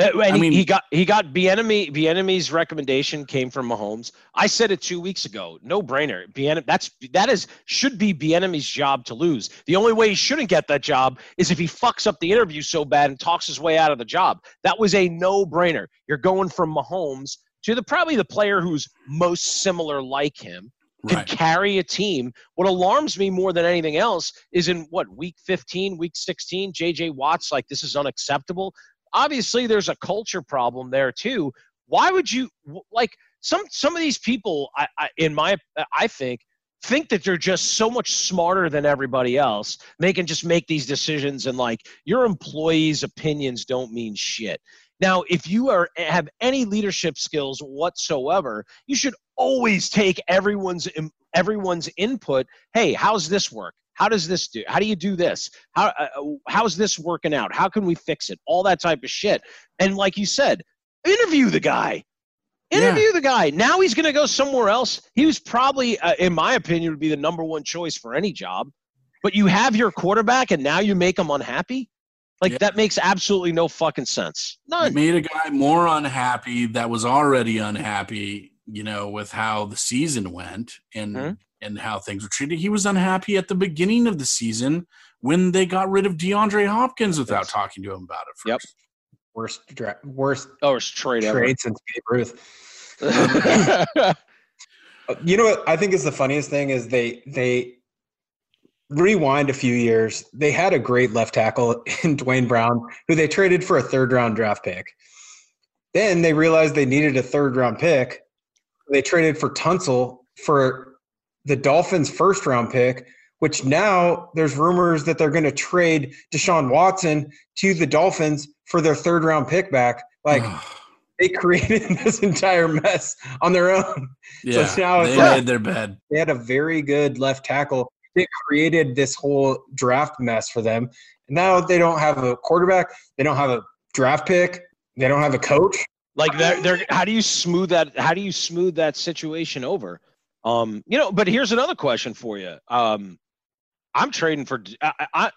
Uh, I he, mean- he got he got Bieniemy Bieniemy's recommendation came from Mahomes. I said it two weeks ago. No brainer. Bien, that's that is should be Bieniemy's job to lose. The only way he shouldn't get that job is if he fucks up the interview so bad and talks his way out of the job. That was a no brainer. You're going from Mahomes to the probably the player who's most similar like him can Right. carry a team. What alarms me more than anything else is in what week 15, week 16, JJ Watts like this is unacceptable. Obviously, there's a culture problem there too. Why would you like some some of these people? I, I in my I think think that they're just so much smarter than everybody else. They can just make these decisions and like your employees' opinions don't mean shit. Now, if you are have any leadership skills whatsoever, you should always take everyone's everyone's input. Hey, how's this work? How does this do? How do you do this? How uh, how's this working out? How can we fix it? All that type of shit. And like you said, interview the guy. Interview the guy. Now he's going to go somewhere else. He was probably, uh, in my opinion, would be the number one choice for any job. But you have your quarterback, and now you make him unhappy. Like Yeah. that makes absolutely no fucking sense. None. made a guy more unhappy that was already unhappy, you know, with how the season went. And Mhm. And how things were treated. He was unhappy at the beginning of the season when they got rid of DeAndre Hopkins without talking to him about it Yep. first. Worst dra- worst Oh, it's trade ever. since Babe Ruth. You know what I think is the funniest thing is they they rewind a few years. They had a great left tackle in Duane Brown, who they traded for a third round draft pick. Then they realized they needed a third round pick. They traded for Tunsil for the Dolphins' first round pick, which now there's rumors that they're going to trade Deshaun Watson to the Dolphins for their third round pick back. Like they created this entire mess on their own. yeah, now they like- made their bed. They had a very good left tackle. It created this whole draft mess for them. Now they don't have a quarterback. They don't have a draft pick. They don't have a coach. like they're, they're how do you smooth that how do you smooth that situation over um you know but here's another question for you um i'm trading for I, I, I-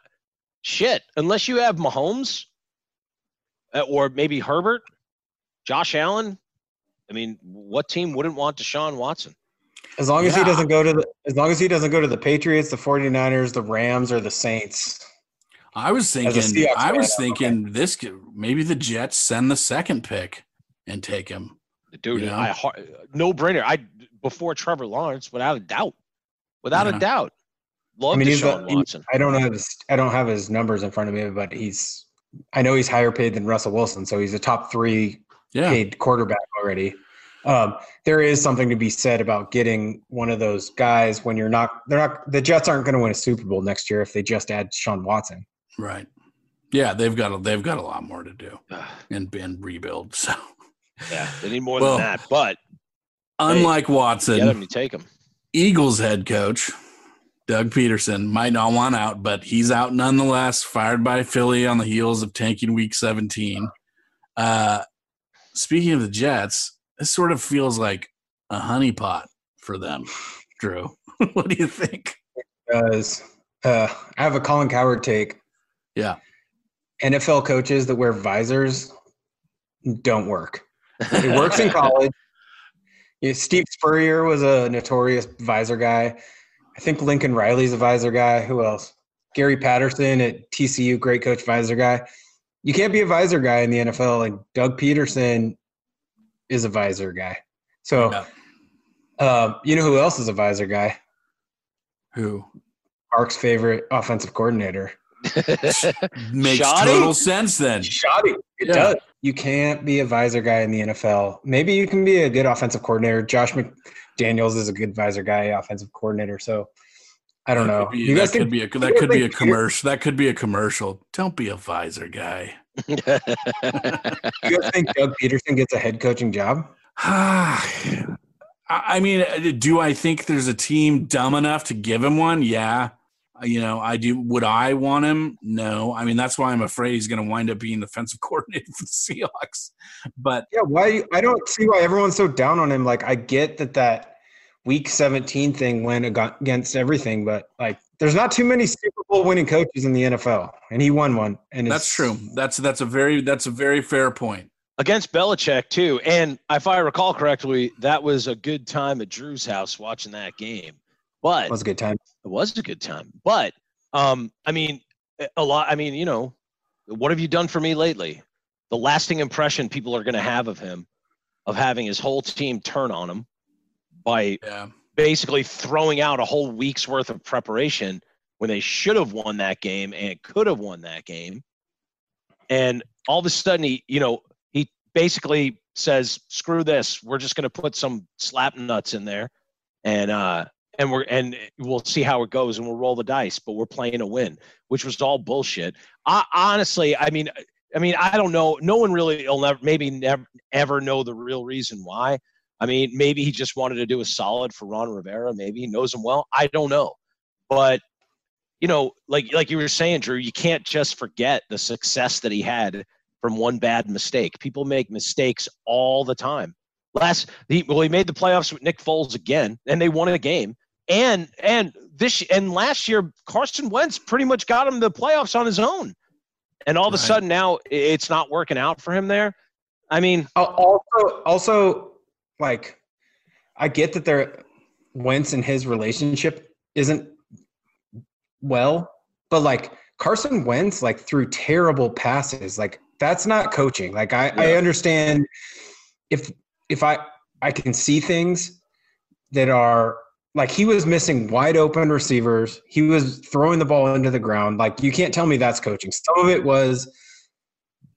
shit unless you have mahomes uh, or maybe herbert josh allen i mean what team wouldn't want deshaun watson As long as he doesn't go to the as long as he doesn't go to the Patriots, the 49ers, the Rams, or the Saints. I was thinking. I was fan, thinking this. could- Maybe the Jets send the second pick and take him. Dude Yeah. i no brainer i before trevor lawrence without a doubt without Yeah. a doubt love I mean, he's deshaun the- he- watson I don't have his I don't have his numbers in front of me, but he's I know he's higher paid than Russell Wilson, so he's a top three Yeah, paid quarterback already. Um, there is something to be said about getting one of those guys when you're not. They're not. The Jets aren't going to win a Super Bowl next year if they just add Sean Watson. right. Yeah, they've got a, they've got a lot more to do and and rebuild. So yeah they need more Well, than that but unlike Watson, get him you take him Eagles head coach Doug Pederson might not want out, but he's out nonetheless. Fired by Philly on the heels of tanking Week 17. Uh, speaking of the Jets, this sort of feels like a honeypot for them. Drew, what do you think? Because uh, I have a Colin Cowherd take. Yeah. NFL coaches that wear visors don't work. It works in college. Steve Spurrier was a notorious visor guy. I think Lincoln Riley's a visor guy. Who else? Gary Patterson at TCU, great coach, visor guy. You can't be a visor guy in the NFL, Like Doug Pederson is a visor guy. So, Yeah. um, you know who else is a visor guy? Who Mark's favorite offensive coordinator. makes Schotty? total sense then. Schotty. It Yeah. does. You can't be a visor guy in the NFL. Maybe you can be a good offensive coordinator. Josh McDaniels is a good visor guy, offensive coordinator. So I don't That know. could be- You that guys could be a that could be a commercial. That could be a commercial. Don't be a visor guy. you guys think Doug Pederson gets a head coaching job? I I mean, do I think there's a team dumb enough to give him one? Yeah. You know, I do. Would I want him? No. I mean, that's why I'm afraid he's going to wind up being the defensive coordinator for the Seahawks. But Yeah. Why? I don't see why everyone's so down on him. Like, I get that that week 17 thing went against everything, but like, there's not too many Super Bowl winning coaches in the NFL, and he won one. And that's true. That's that's a very that's a very fair point. against Belichick too. And if I recall correctly, that was a good time at Drew's house watching that game. But It was a good time. it was a good time. But um, I mean, a lot. I mean, you know, what have you done for me lately? The lasting impression people are going to have of him, of having his whole team turn on him by Yeah. basically throwing out a whole week's worth of preparation when they should have won that game and could have won that game. And all of a sudden, he, you know, he basically says, "Screw this. We're just going to put some slap nuts in there, and uh, and we're and we'll see how it goes, and we'll roll the dice. But we're playing a win, which was all bullshit. I, honestly, I mean, I mean, I don't know. No one really will never, maybe never ever know the real reason why. I mean, maybe he just wanted to do a solid for Ron Rivera. Maybe he knows him well. I don't know, but you know, like like you were saying, Drew, you can't just forget the success that he had from one bad mistake. People make mistakes all the time. Last, he, well, he made the playoffs with Nick Foles again, and they won a game. And and this and last year, Carson Wentz pretty much got him the playoffs on his own. And all of a Right. sudden now it's not working out for him there. I mean, Al- Also, also, like, I get that they're Wentz and his relationship isn't well, but like Carson Wentz like threw terrible passes. Like that's not coaching. Like I, I understand if if I I can see things that are like he was missing wide open receivers. He was throwing the ball into the ground. Like you can't tell me that's coaching. Some of it was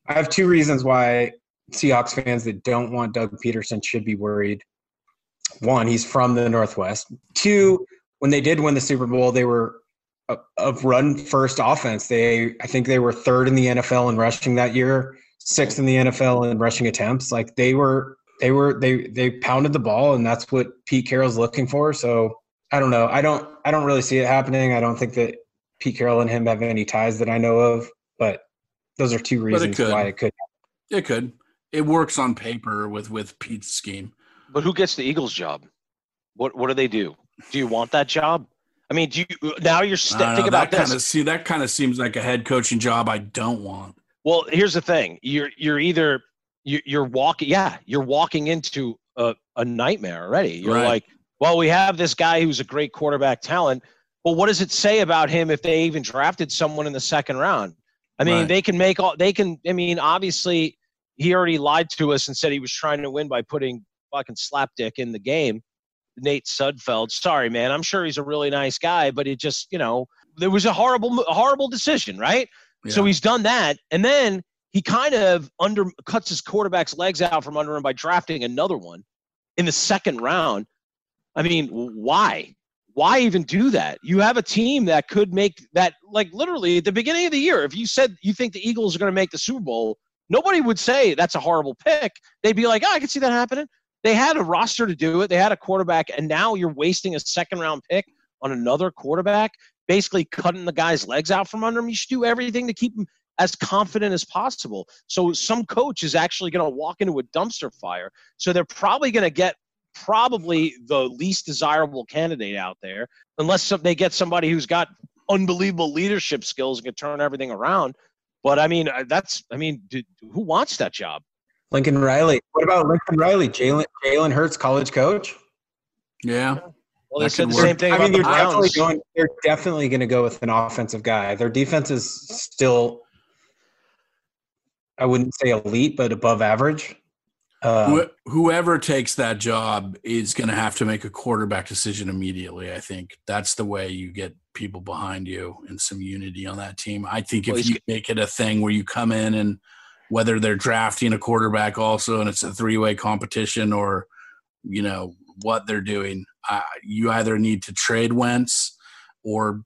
I have two reasons why Seahawks fans that don't want Doug Pederson should be worried. One, he's from the Northwest. Two, when they did win the Super Bowl, they were a run first offense. They, I think they were third in the NFL in rushing that year, sixth in the NFL in rushing attempts. Like they were, they were, they they pounded the ball, and that's what Pete Carroll's looking for. So I don't know. I don't, I don't really see it happening. I don't think that Pete Carroll and him have any ties that I know of. But those are two reasons could. why it could. It could. It works on paper with with Pete's scheme. But who gets the Eagles job? What what do they do? Do you want that job? I mean, do you now you're I st- don't think about that this. kind of see that kind of seems like a head coaching job I don't want. Well, here's the thing. You're you're either you, you're walking yeah, you're walking into a, a nightmare already. You're Right. like, well, we have this guy who's a great quarterback talent, but what does it say about him if they even drafted someone in the second round? I mean, Right. they can make all they can I mean, obviously he already lied to us and said he was trying to win by putting fucking slapdick in the game. Nate Sudfeld. Sorry, man. I'm sure he's a really nice guy, but it just, you know, there was a horrible, horrible decision, right? So he's done that, and then he kind of under cuts his quarterback's legs out from under him by drafting another one in the second round. I mean, why? Why even do that? You have a team that could make that, like literally at the beginning of the year. If you said you think the Eagles are going to make the Super Bowl, nobody would say that's a horrible pick. They'd be like, oh, I can see that happening. They had a roster to do it. They had a quarterback, and now you're wasting a second round pick on another quarterback, basically cutting the guy's legs out from under him. You should do everything to keep him as confident as possible. So some coach is actually going to walk into a dumpster fire. So they're probably going to get probably the least desirable candidate out there, unless some, they get somebody who's got unbelievable leadership skills and can turn everything around. But I mean, uh, that's I mean, do, who wants that job? Lincoln Riley. What about Lincoln Riley? Jalen Jalen Hurts, college coach. yeah. Well, they said the work. same thing I about mean, the they're definitely Browns. going. They're definitely going to go with an offensive guy. Their defense is still, I wouldn't say elite, but above average. Uh, Wh- whoever takes that job is going to have to make a quarterback decision immediately. I think that's the way you get people behind you and some unity on that team. I think if you make it a thing where you come in and whether they're drafting a quarterback also and it's a three-way competition or you know what they're doing, uh, you either need to trade Wentz or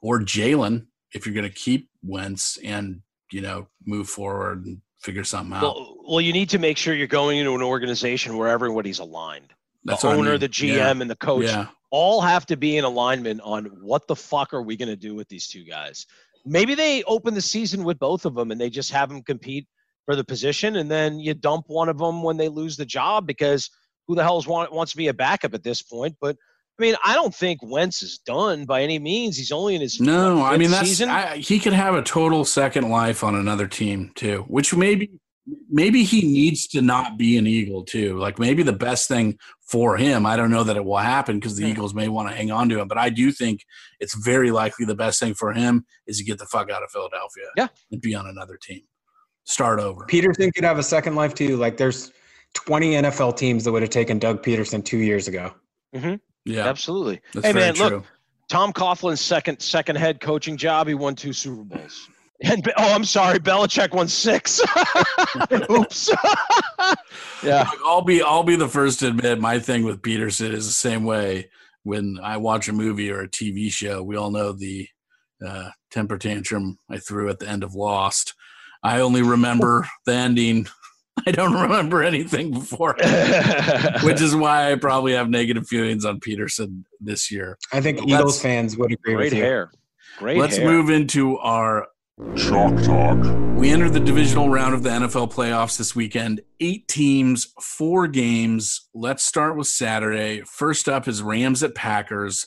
or Jalen if you're going to keep Wentz and you know move forward and figure something out. Well, well, you need to make sure you're going into an organization where everybody's aligned. That's the what I owner, mean. the GM, Yeah. and the coach Yeah. all have to be in alignment on what the fuck are we going to do with these two guys. Maybe they open the season with both of them and they just have them compete for the position, and then you dump one of them when they lose the job because who the want, wants to be a backup at this point? But I mean, I don't think Wentz is done by any means. He's only in his No, what, I mean that's season. I, he could have a total second life on another team too, which maybe maybe he needs to not be an Eagle too. Like maybe the best thing for him, I don't know that it will happen because the Yeah. Eagles may want to hang on to him, but I do think it's very likely the best thing for him is to get the fuck out of Philadelphia, Yeah. and be on another team, start over. Pederson could have a second life too. Like there's 20 NFL teams that would have taken Doug Pederson two years ago. Mm-hmm. Yeah, Absolutely. that's Hey, man, look. Tom Coughlin's second second head coaching job, he won two Super Bowls. And oh, I'm sorry, Belichick won six. Oops. yeah. Look, I'll be I'll be the first to admit my thing with Pederson is the same way. When I watch a movie or a TV show, we all know the uh, temper tantrum I threw at the end of Lost. I only remember the ending. I don't remember anything before, which is why I probably have negative feelings on Pederson this year. I think Let's- Eagles fans would agree great with you. hair. Great Let's hair. move into our Chalk Talk. We entered the divisional round of the NFL playoffs this weekend. Eight teams, four games. Let's start with Saturday. First up is Rams at Packers.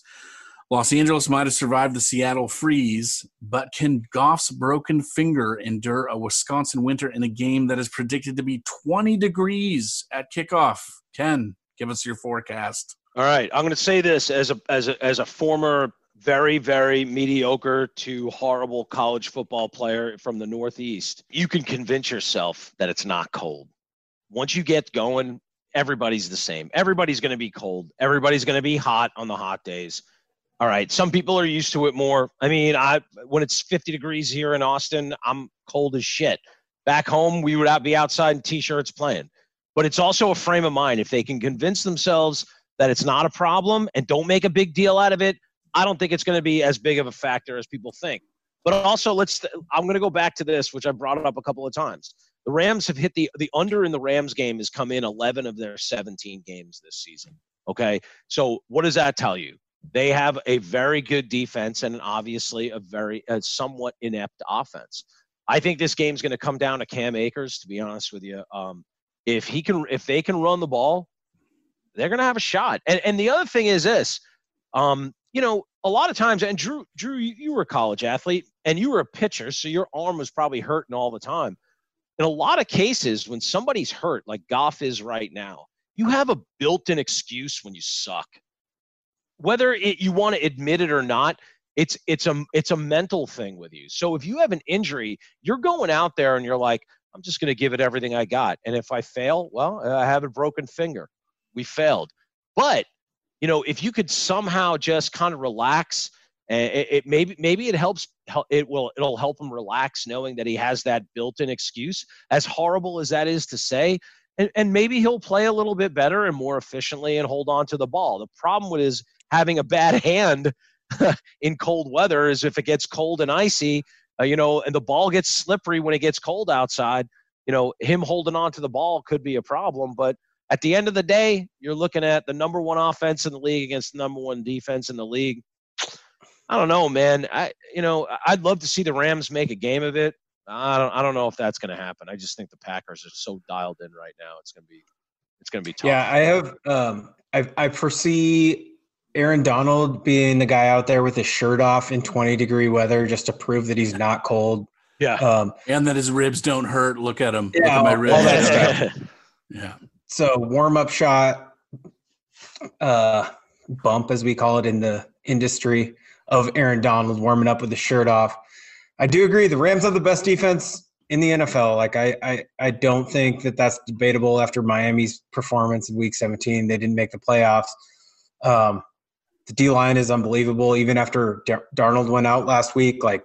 Los Angeles might have survived the Seattle freeze, but can Goff's broken finger endure a Wisconsin winter in a game that is predicted to be 20 degrees at kickoff? Ken, give us your forecast. All right, I'm going to say this as a as a as a former very very mediocre to horrible college football player from the Northeast. You can convince yourself that it's not cold. Once you get going, everybody's the same. Everybody's going to be cold. Everybody's going to be hot on the hot days. All right, some people are used to it more. I mean, I when it's 50 degrees here in Austin, I'm cold as shit. Back home, we would be outside in t-shirts playing. But it's also a frame of mind. If they can convince themselves that it's not a problem and don't make a big deal out of it, I don't think it's going to be as big of a factor as people think. But also, let's. I'm going to go back to this, which I brought up a couple of times. The Rams have hit the the under in the Rams game has come in 11 of their 17 games this season. Okay, so what does that tell you? They have a very good defense and obviously a very a somewhat inept offense. I think this game's going to come down to Cam Akers. To be honest with you, um, if he can, if they can run the ball, they're going to have a shot. And and the other thing is this, um, you know, a lot of times, and Drew, Drew, you, you were a college athlete and you were a pitcher, so your arm was probably hurting all the time. In a lot of cases, when somebody's hurt, like Goff is right now, you have a built-in excuse when you suck. Whether it, you want to admit it or not, it's it's a it's a mental thing with you. So if you have an injury, you're going out there and you're like, I'm just going to give it everything I got, and if I fail, well, I have a broken finger. We failed, but you know, if you could somehow just kind of relax, eh, it, it maybe maybe it helps. It will it'll help him relax knowing that he has that built-in excuse. As horrible as that is to say, and, and maybe he'll play a little bit better and more efficiently and hold on to the ball. The problem with is having a bad hand in cold weather is if it gets cold and icy, uh, you know, and the ball gets slippery when it gets cold outside. You know, him holding on to the ball could be a problem, but at the end of the day, you're looking at the number one offense in the league against the number one defense in the league. I don't know, man. I you know I'd love to see the Rams make a game of it. I don't I don't know if that's going to happen. I just think the Packers are so dialed in right now. It's going to be it's going to be tough. Yeah, I have. Um, I I foresee Aaron Donald being the guy out there with his shirt off in 20 degree weather just to prove that he's not cold. yeah. Um, And that his ribs don't hurt. Look at him. Look Yeah, at my all that stuff. Yeah. so warm up shot, uh, bump as we call it in the industry of Aaron Donald warming up with the shirt off. I do agree. The Rams have the best defense in the NFL. Like I, I, I don't think that that's debatable after Miami's performance in Week 17. They didn't make the playoffs. Um, the D line is unbelievable. Even after Dar- Darnold went out last week, like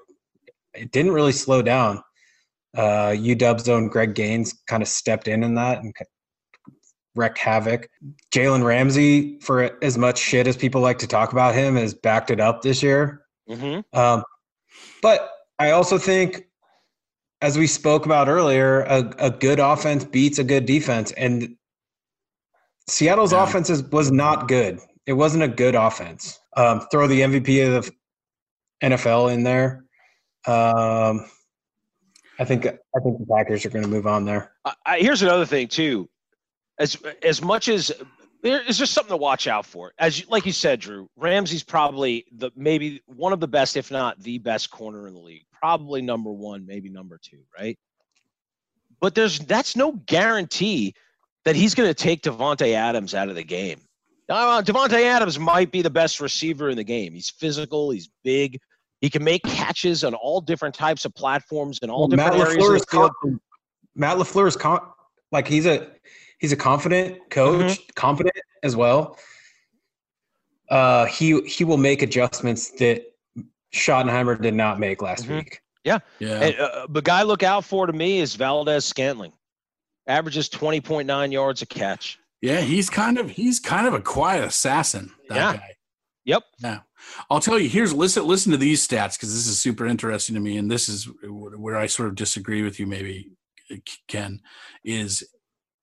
it didn't really slow down. Uh, UW's own Greg Gaines kind of stepped in in that and wrecked havoc. Jalen Ramsey, for as much shit as people like to talk about him, has backed it up this year. hmm Um, but I also think, as we spoke about earlier, a, a good offense beats a good defense, and Seattle's Yeah. offense is, was not good. It wasn't a good offense. Um, throw the MVP of the NFL in there. Um, I think I think the Packers are going to move on there. I, here's another thing too. As as much as there is just something to watch out for. As you, like you said, Drew Ramsey's probably the maybe one of the best, if not the best corner in the league. Probably number one, maybe number two, right? But there's that's no guarantee that he's going to take Davante Adams out of the game. Now, Davante Adams might be the best receiver in the game. He's physical. He's big. He can make catches on all different types of platforms and all Well, Matt different areas of LaFleur is con- Matt LaFleur is con- like he's a he's a confident coach, Mm-hmm. competent as well. Uh, he he will make adjustments that Schottenheimer did not make last Mhm. week. Yeah. And, uh, the guy look out for to me is Valdes-Scantling. Averages 20.9 yards a catch. Yeah, he's kind of he's kind of a quiet assassin. That Yeah. guy. Yep. Yeah, I'll tell you. Here's listen listen to these stats because this is super interesting to me, and this is where I sort of disagree with you. Maybe uh, Ken is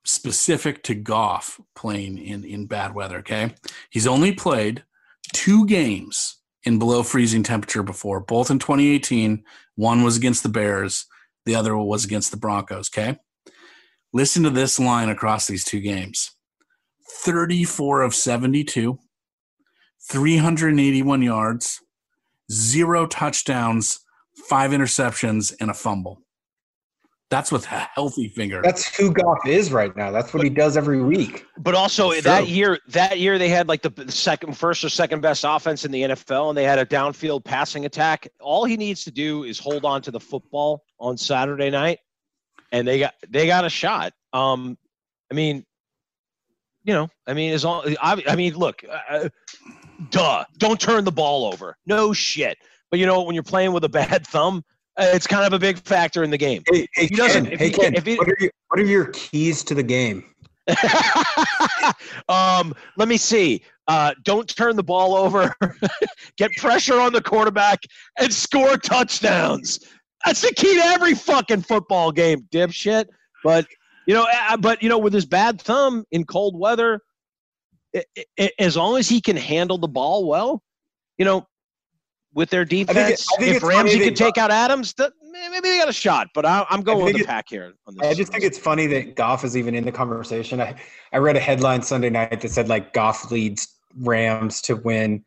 specific to Goff playing in in bad weather. Okay, he's only played two games in below freezing temperature before, both in 2018. One was against the Bears, the other was against the Broncos. Okay, listen to this line across these two games: 34 of 72. 381 yards, zero touchdowns, five interceptions, and a fumble. That's with a healthy finger. That's who Goff is right now. That's what he does every week. But also That's that true. year, that year they had like the the second, first or second best offense in the NFL, and they had a downfield passing attack. All he needs to do is hold on to the football on Saturday night, and they got they got a shot. Um, I mean, you know, I mean, as long I, I mean, look, uh, duh, don't turn the ball over. No shit. But you know, when you're playing with a bad thumb, uh, it's kind of a big factor in the game. Hey, hey he doesn't- Ken, hey he- Ken, he- what, are your, what are your keys to the game? um, let me see. Uh, don't turn the ball over. Get pressure on the quarterback and score touchdowns. That's the key to every fucking football game, dipshit. But you know, uh, but you know, with his bad thumb in cold weather, i i as long as he can handle the ball well, you know, with their defense, I think if it's funny Ramsey that- can take out Adams, maybe they got a shot. But I, I'm going with the pack here. On this. I just think it's funny that Goff is even in the conversation. I, I read a headline Sunday night that said like Goff leads Rams to win.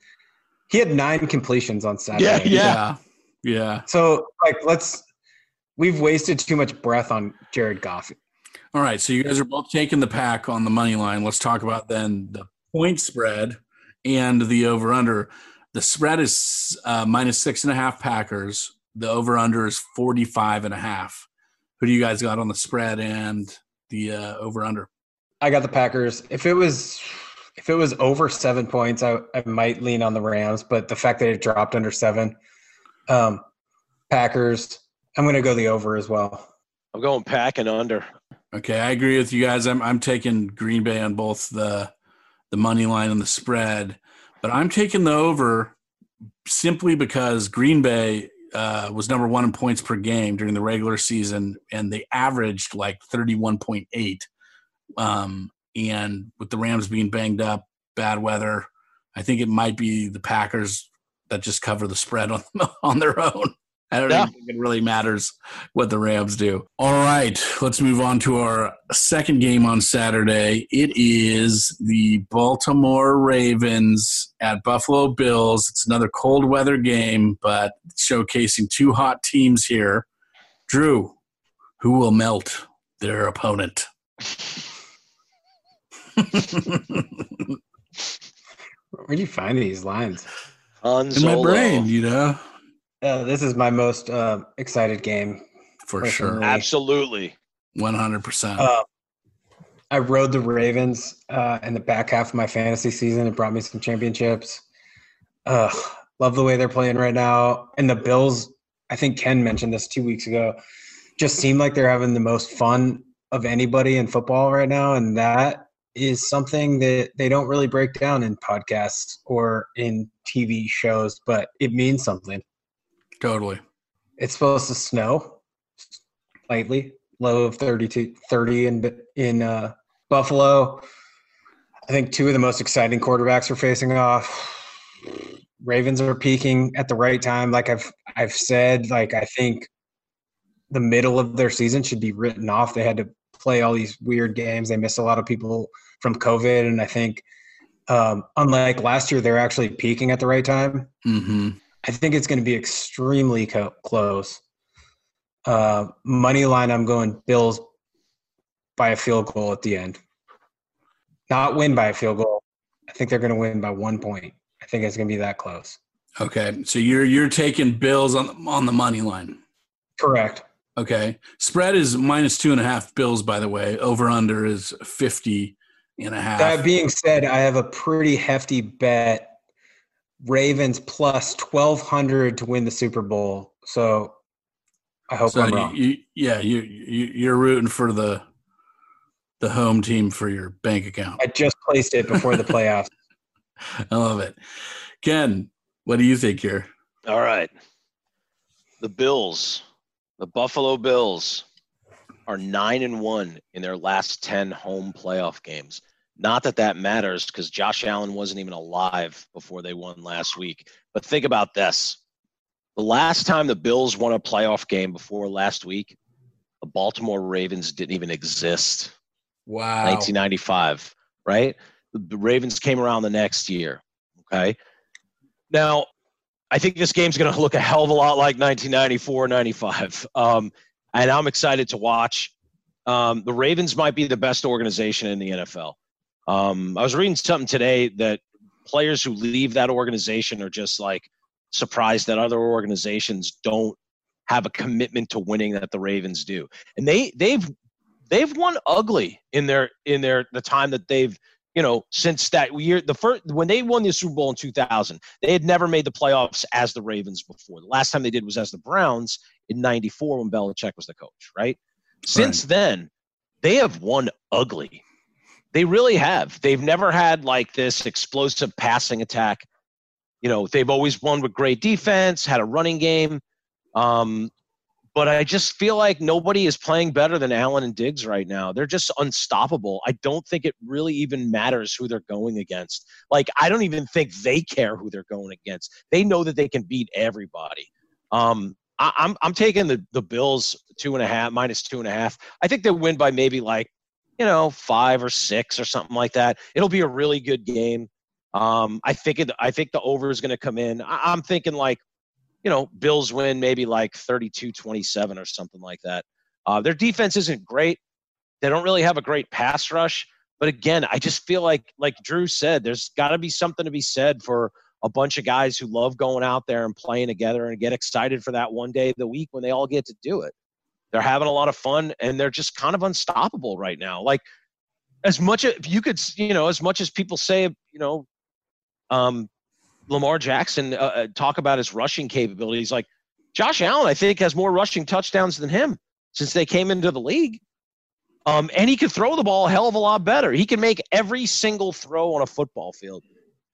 He had nine completions on Saturday. Yeah, yeah. yeah. Yeah. So like let's we've wasted too much breath on Jared Goff. All right. So you guys are both taking the pack on the money line. Let's talk about then the point spread and the over under. The spread is uh, minus six and a half Packers. The over under is 45 and a half. Who do you guys got on the spread and the uh, over under? I got the Packers. If it was if it was over seven points, I, I might lean on the Rams, but the fact that it dropped under seven, um, Packers. I'm going to go the over as well. I'm going pack and under. Okay, I agree with you guys. I'm I'm taking Green Bay on both the the money line and the spread, but I'm taking the over simply because Green Bay uh, was number one in points per game during the regular season, and they averaged like 31.8. Um, and with the Rams being banged up, bad weather, I think it might be the Packers that just cover the spread on on their own. I don't Yeah. even think it really matters what the Rams do. All right, let's move on to our second game on Saturday. It is the Baltimore Ravens at Buffalo Bills. It's another cold weather game, but showcasing two hot teams here. Drew, who will melt their opponent? Where do you find these lines? Han In my brain, you know, Uh, this is my most uh, excited game. for Personally. sure. Absolutely. 100%. Uh, I rode the Ravens uh, in the back half of my fantasy season. It brought me some championships. Uh, love the way they're playing right now. And the Bills, I think Ken mentioned this two weeks ago, just seem like they're having the most fun of anybody in football right now. And that is something that they don't really break down in podcasts or in TV shows, but it means something. Totally. It's supposed to snow lightly, low of 32, 30 in in uh, Buffalo. I think two of the most exciting quarterbacks are facing off. Ravens are peaking at the right time. Like I've I've said, like I think the middle of their season should be written off. They had to play all these weird games. They missed a lot of people from COVID, and I think um, unlike last year, they're actually peaking at the right time. hmm I think it's going to be extremely co- close. Uh, money line, I'm going Bills by a field goal at the end. Not win by a field goal. I think they're going to win by one point. I think it's going to be that close. Okay, so you're you're taking Bills on the, on the money line. Correct. Okay, spread is minus two and a half Bills. By the way, over under is 50 and a half. That being said, I have a pretty hefty bet. Ravens plus 1200 to win the Super Bowl. So I hope so I'm you, wrong. you, yeah, you, you you're rooting for the the home team for your bank account. I just placed it before the playoffs. I love it. Ken, what do you think here? All right. The Bills, the Buffalo Bills, are nine and one in their last ten home playoff games. Not that that matters because Josh Allen wasn't even alive before they won last week. But think about this: the last time the Bills won a playoff game before last week, the Baltimore Ravens didn't even exist. Wow. 1995, right? The- Ravens came around the next year. Okay. Now, I think this game's going to look a hell of a lot like 1994, 95. Um, and I'm excited to watch. Um, the Ravens might be the best organization in the NFL. Um, I was reading something today that players who leave that organization are just like surprised that other organizations don't have a commitment to winning that the Ravens do. And they they've they've won ugly in their in their the time that they've you know since that year the first when they won the Super Bowl in 2000 they had never made the playoffs as the Ravens before. The last time they did was as the Browns in 94 when Belichick was the coach, right? Since right. then they have won ugly. They really have. They've never had like this explosive passing attack. You know, they've always won with great defense, had a running game. Um, but I just feel like nobody is playing better than Allen and Diggs right now. They're just unstoppable. I don't think it really even matters who they're going against. Like, I don't even think they care who they're going against. They know that they can beat everybody. Um, I, am I'm, I'm taking the the Bills two and a half minus two and a half. I think they'll win by maybe like you know five or six or something like that. It'll be a really good game. Um, I think it, I think the over is going to come in. I, I'm thinking like you know, Bills win maybe like 32 27 or something like that. Uh, their defense isn't great. They don't really have a great pass rush. But again, I just feel like, like Drew said, there's got to be something to be said for a bunch of guys who love going out there and playing together and get excited for that one day of the week when they all get to do it. They're having a lot of fun and they're just kind of unstoppable right now. Like, as much as you could, you know, as much as people say, you know, um, Lamar Jackson uh, uh, talk about his rushing capabilities. Like Josh Allen, I think has more rushing touchdowns than him since they came into the league. Um, and he could throw the ball a hell of a lot better. He can make every single throw on a football field.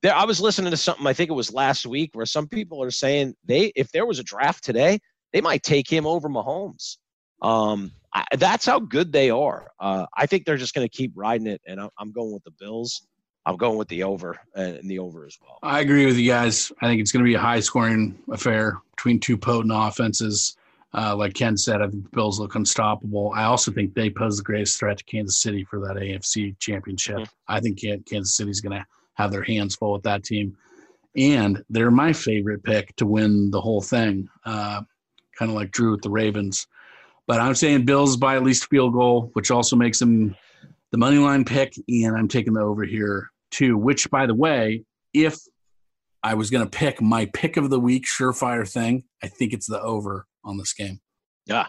There, I was listening to something. I think it was last week where some people are saying they, if there was a draft today, they might take him over Mahomes. Um, I, that's how good they are. Uh, I think they're just going to keep riding it, and I'm going with the Bills. I'm going with the over and the over as well. I agree with you guys. I think it's going to be a high scoring affair between two potent offenses. Uh, like Ken said, I think the Bills look unstoppable. I also think they pose the greatest threat to Kansas City for that AFC championship. Mm-hmm. I think Kansas City's going to have their hands full with that team. And they're my favorite pick to win the whole thing, uh, kind of like Drew with the Ravens. But I'm saying Bills by at least field goal, which also makes them the money line pick, and I'm taking the over here too. Which, by the way, if I was going to pick my pick of the week, surefire thing, I think it's the over on this game. Yeah,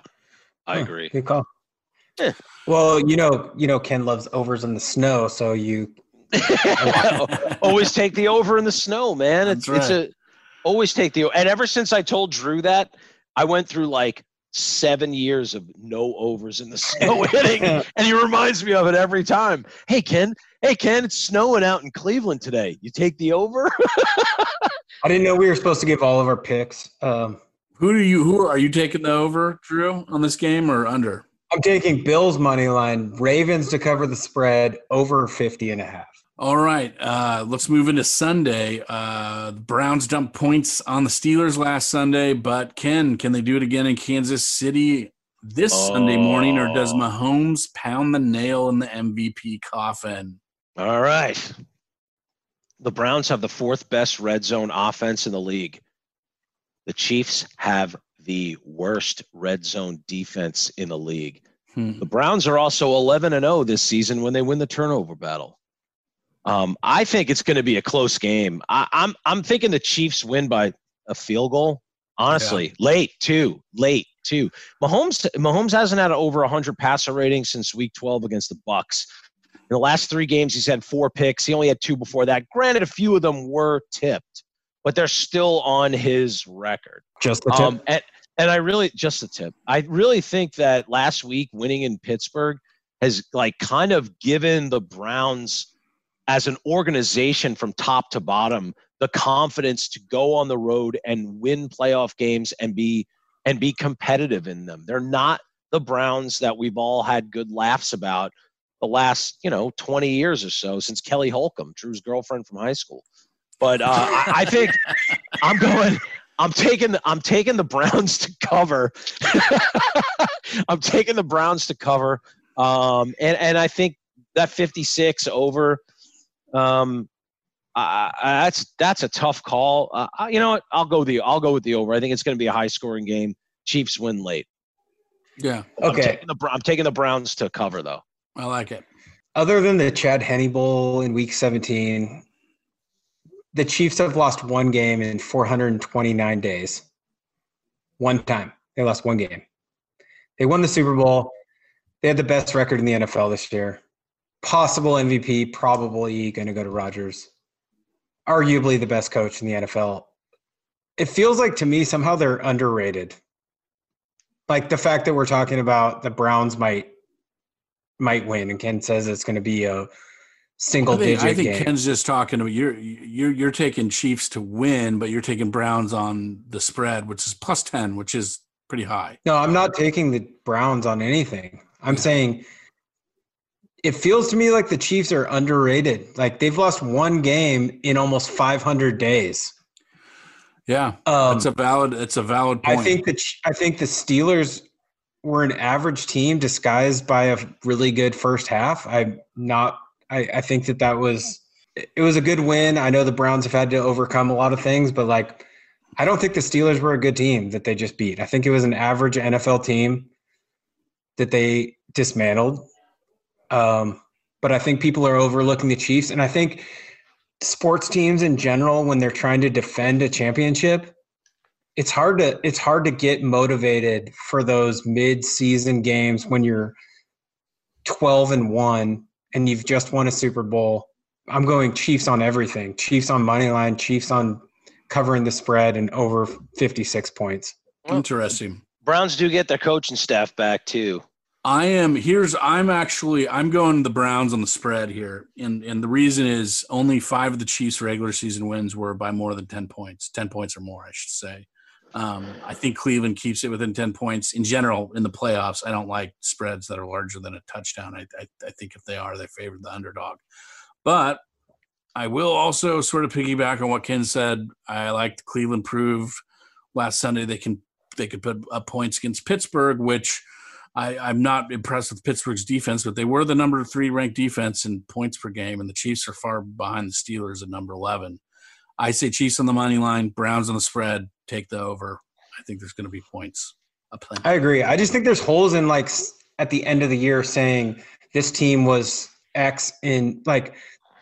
I huh, agree. Good call. Yeah. Well, you know, you know, Ken loves overs in the snow, so you always take the over in the snow, man. It's right. it's a always take the and ever since I told Drew that, I went through like seven years of no overs in the snow hitting, and he reminds me of it every time. Hey Ken, hey Ken, it's snowing out in Cleveland today. You take the over? I didn't know we were supposed to give all of our picks. Um, who do you? Who are you taking the over, Drew, on this game or under? I'm taking Bills money line, Ravens to cover the spread over 50 and a half. All right, uh, let's move into Sunday. Uh, the Browns dumped points on the Steelers last Sunday, but Ken, can they do it again in Kansas City this oh. Sunday morning, or does oh. Mahomes pound the nail in the MVP coffin? All right. The Browns have the fourth best red zone offense in the league. The Chiefs have the worst red zone defense in the league. Hmm. The Browns are also 11 and 0 this season when they win the turnover battle. Um, I think it's going to be a close game. I, am I'm, I'm thinking the Chiefs win by a field goal. Honestly, yeah. late too, late too. Mahomes Mahomes hasn't had over 100 passer rating since Week 12 against the Bucks. In the last three games, he's had four picks. He only had two before that. Granted, a few of them were tipped, but they're still on his record. Just the tip. Um, and, and I really just a tip. I really think that last week winning in Pittsburgh has like kind of given the Browns as an organization from top to bottom the confidence to go on the road and win playoff games and be and be competitive in them. They're not the Browns that we've all had good laughs about the last, you know, 20 years or so since Kelly Holcomb, Drew's girlfriend from high school. But uh, I, I think I'm going. I'm taking the, I'm taking the Browns to cover. I'm taking the Browns to cover, um, and and I think that 56 over um, uh, that's that's a tough call. Uh, you know what? I'll go the I'll go with the over. I think it's going to be a high scoring game. Chiefs win late. Yeah, I'm Okay. taking the I'm taking the Browns to cover though. I like it. Other than the Chad Henne Bowl in Week 17, the Chiefs have lost one game in 429 days. One time they lost one game. They won the Super Bowl. They had the best record in the NFL this year. Possible MVP, probably going to go to Rodgers. Arguably the best coach in the NFL. It feels like to me somehow they're underrated. Like the fact that we're talking about the Browns might might win, and Ken says it's going to be a single I think, digit I think game. Ken's just talking about you're you're you're taking Chiefs to win, but you're taking Browns on the spread, which is plus ten, which is pretty high. No, I'm not taking the Browns on anything. I'm saying it feels to me like the Chiefs are underrated. Like they've lost one game in almost 500 days. Yeah, Um, it's a valid. It's a valid point. I think the Ch- I think the Steelers were an average team disguised by a really good first half. I'm not. I, I think that that was it was a good win. I know the Browns have had to overcome a lot of things, but like I don't think the Steelers were a good team that they just beat. I think it was an average NFL team that they dismantled. Um, but I think people are overlooking the Chiefs, and I think sports teams in general, when they're trying to defend a championship, it's hard to it's hard to get motivated for those mid-season games when you're 12 and 1 and you've just won a Super Bowl. I'm going Chiefs on everything. Chiefs on money line, Chiefs on covering the spread and over 56 points. Interesting. Browns do get their coaching staff back too. I am here's I'm actually I'm going the Browns on the spread here. And and the reason is only five of the Chiefs regular season wins were by more than 10 points. 10 points or more, I should say. Um, I think Cleveland keeps it within 10 points in general in the playoffs. I don't like spreads that are larger than a touchdown. I, I, I think if they are, they favor the underdog. But I will also sort of piggyback on what Ken said. I liked Cleveland proved last Sunday they can they could put up points against Pittsburgh, which I, I'm not impressed with Pittsburgh's defense, but they were the number three ranked defense in points per game, and the Chiefs are far behind the Steelers at number 11. I say Chiefs on the money line, Browns on the spread, take the over. I think there's going to be points. I agree. I just think there's holes in like at the end of the year saying this team was X in like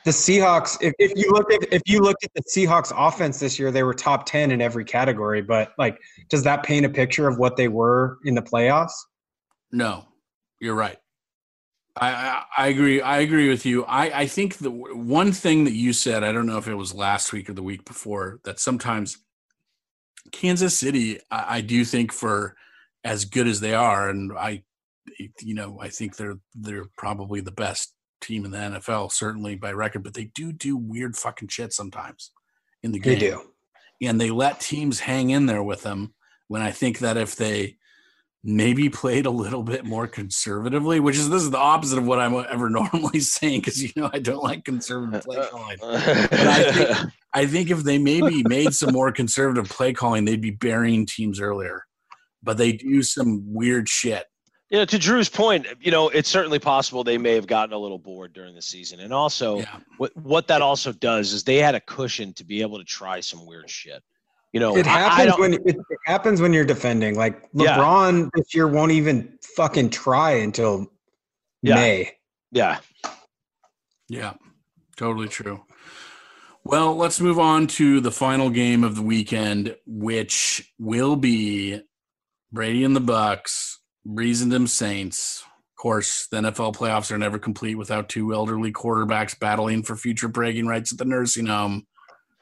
the Seahawks. If, if you look at if you looked at the Seahawks offense this year, they were top ten in every category. But like, does that paint a picture of what they were in the playoffs? No, you're right. I, I, I agree. I agree with you. I, I think the one thing that you said, I don't know if it was last week or the week before, that sometimes Kansas City, I, I do think for as good as they are, and I, you know, I think they're they're probably the best team in the NFL, certainly by record. But they do do weird fucking shit sometimes in the game They do. and they let teams hang in there with them when I think that if they maybe played a little bit more conservatively, which is this is the opposite of what I'm ever normally saying because you know I don't like conservative uh, play uh, calling. Uh. I think- I think if they maybe made some more conservative play calling, they'd be burying teams earlier. But they do some weird shit. you know, to Drew's point, you know, it's certainly possible they may have gotten a little bored during the season. And also, Yeah. what what that also does is they had a cushion to be able to try some weird shit. You know, It I- I happens when it, it happens when you're defending. Like Yeah. LeBron this year won't even fucking try until Yeah. May. yeah. Yeah, totally true. Well, let's move on to the final game of the weekend, which will be Brady and the Bucks, Brees and them Saints. Of course, the NFL playoffs are never complete without two elderly quarterbacks battling for future bragging rights at the nursing home.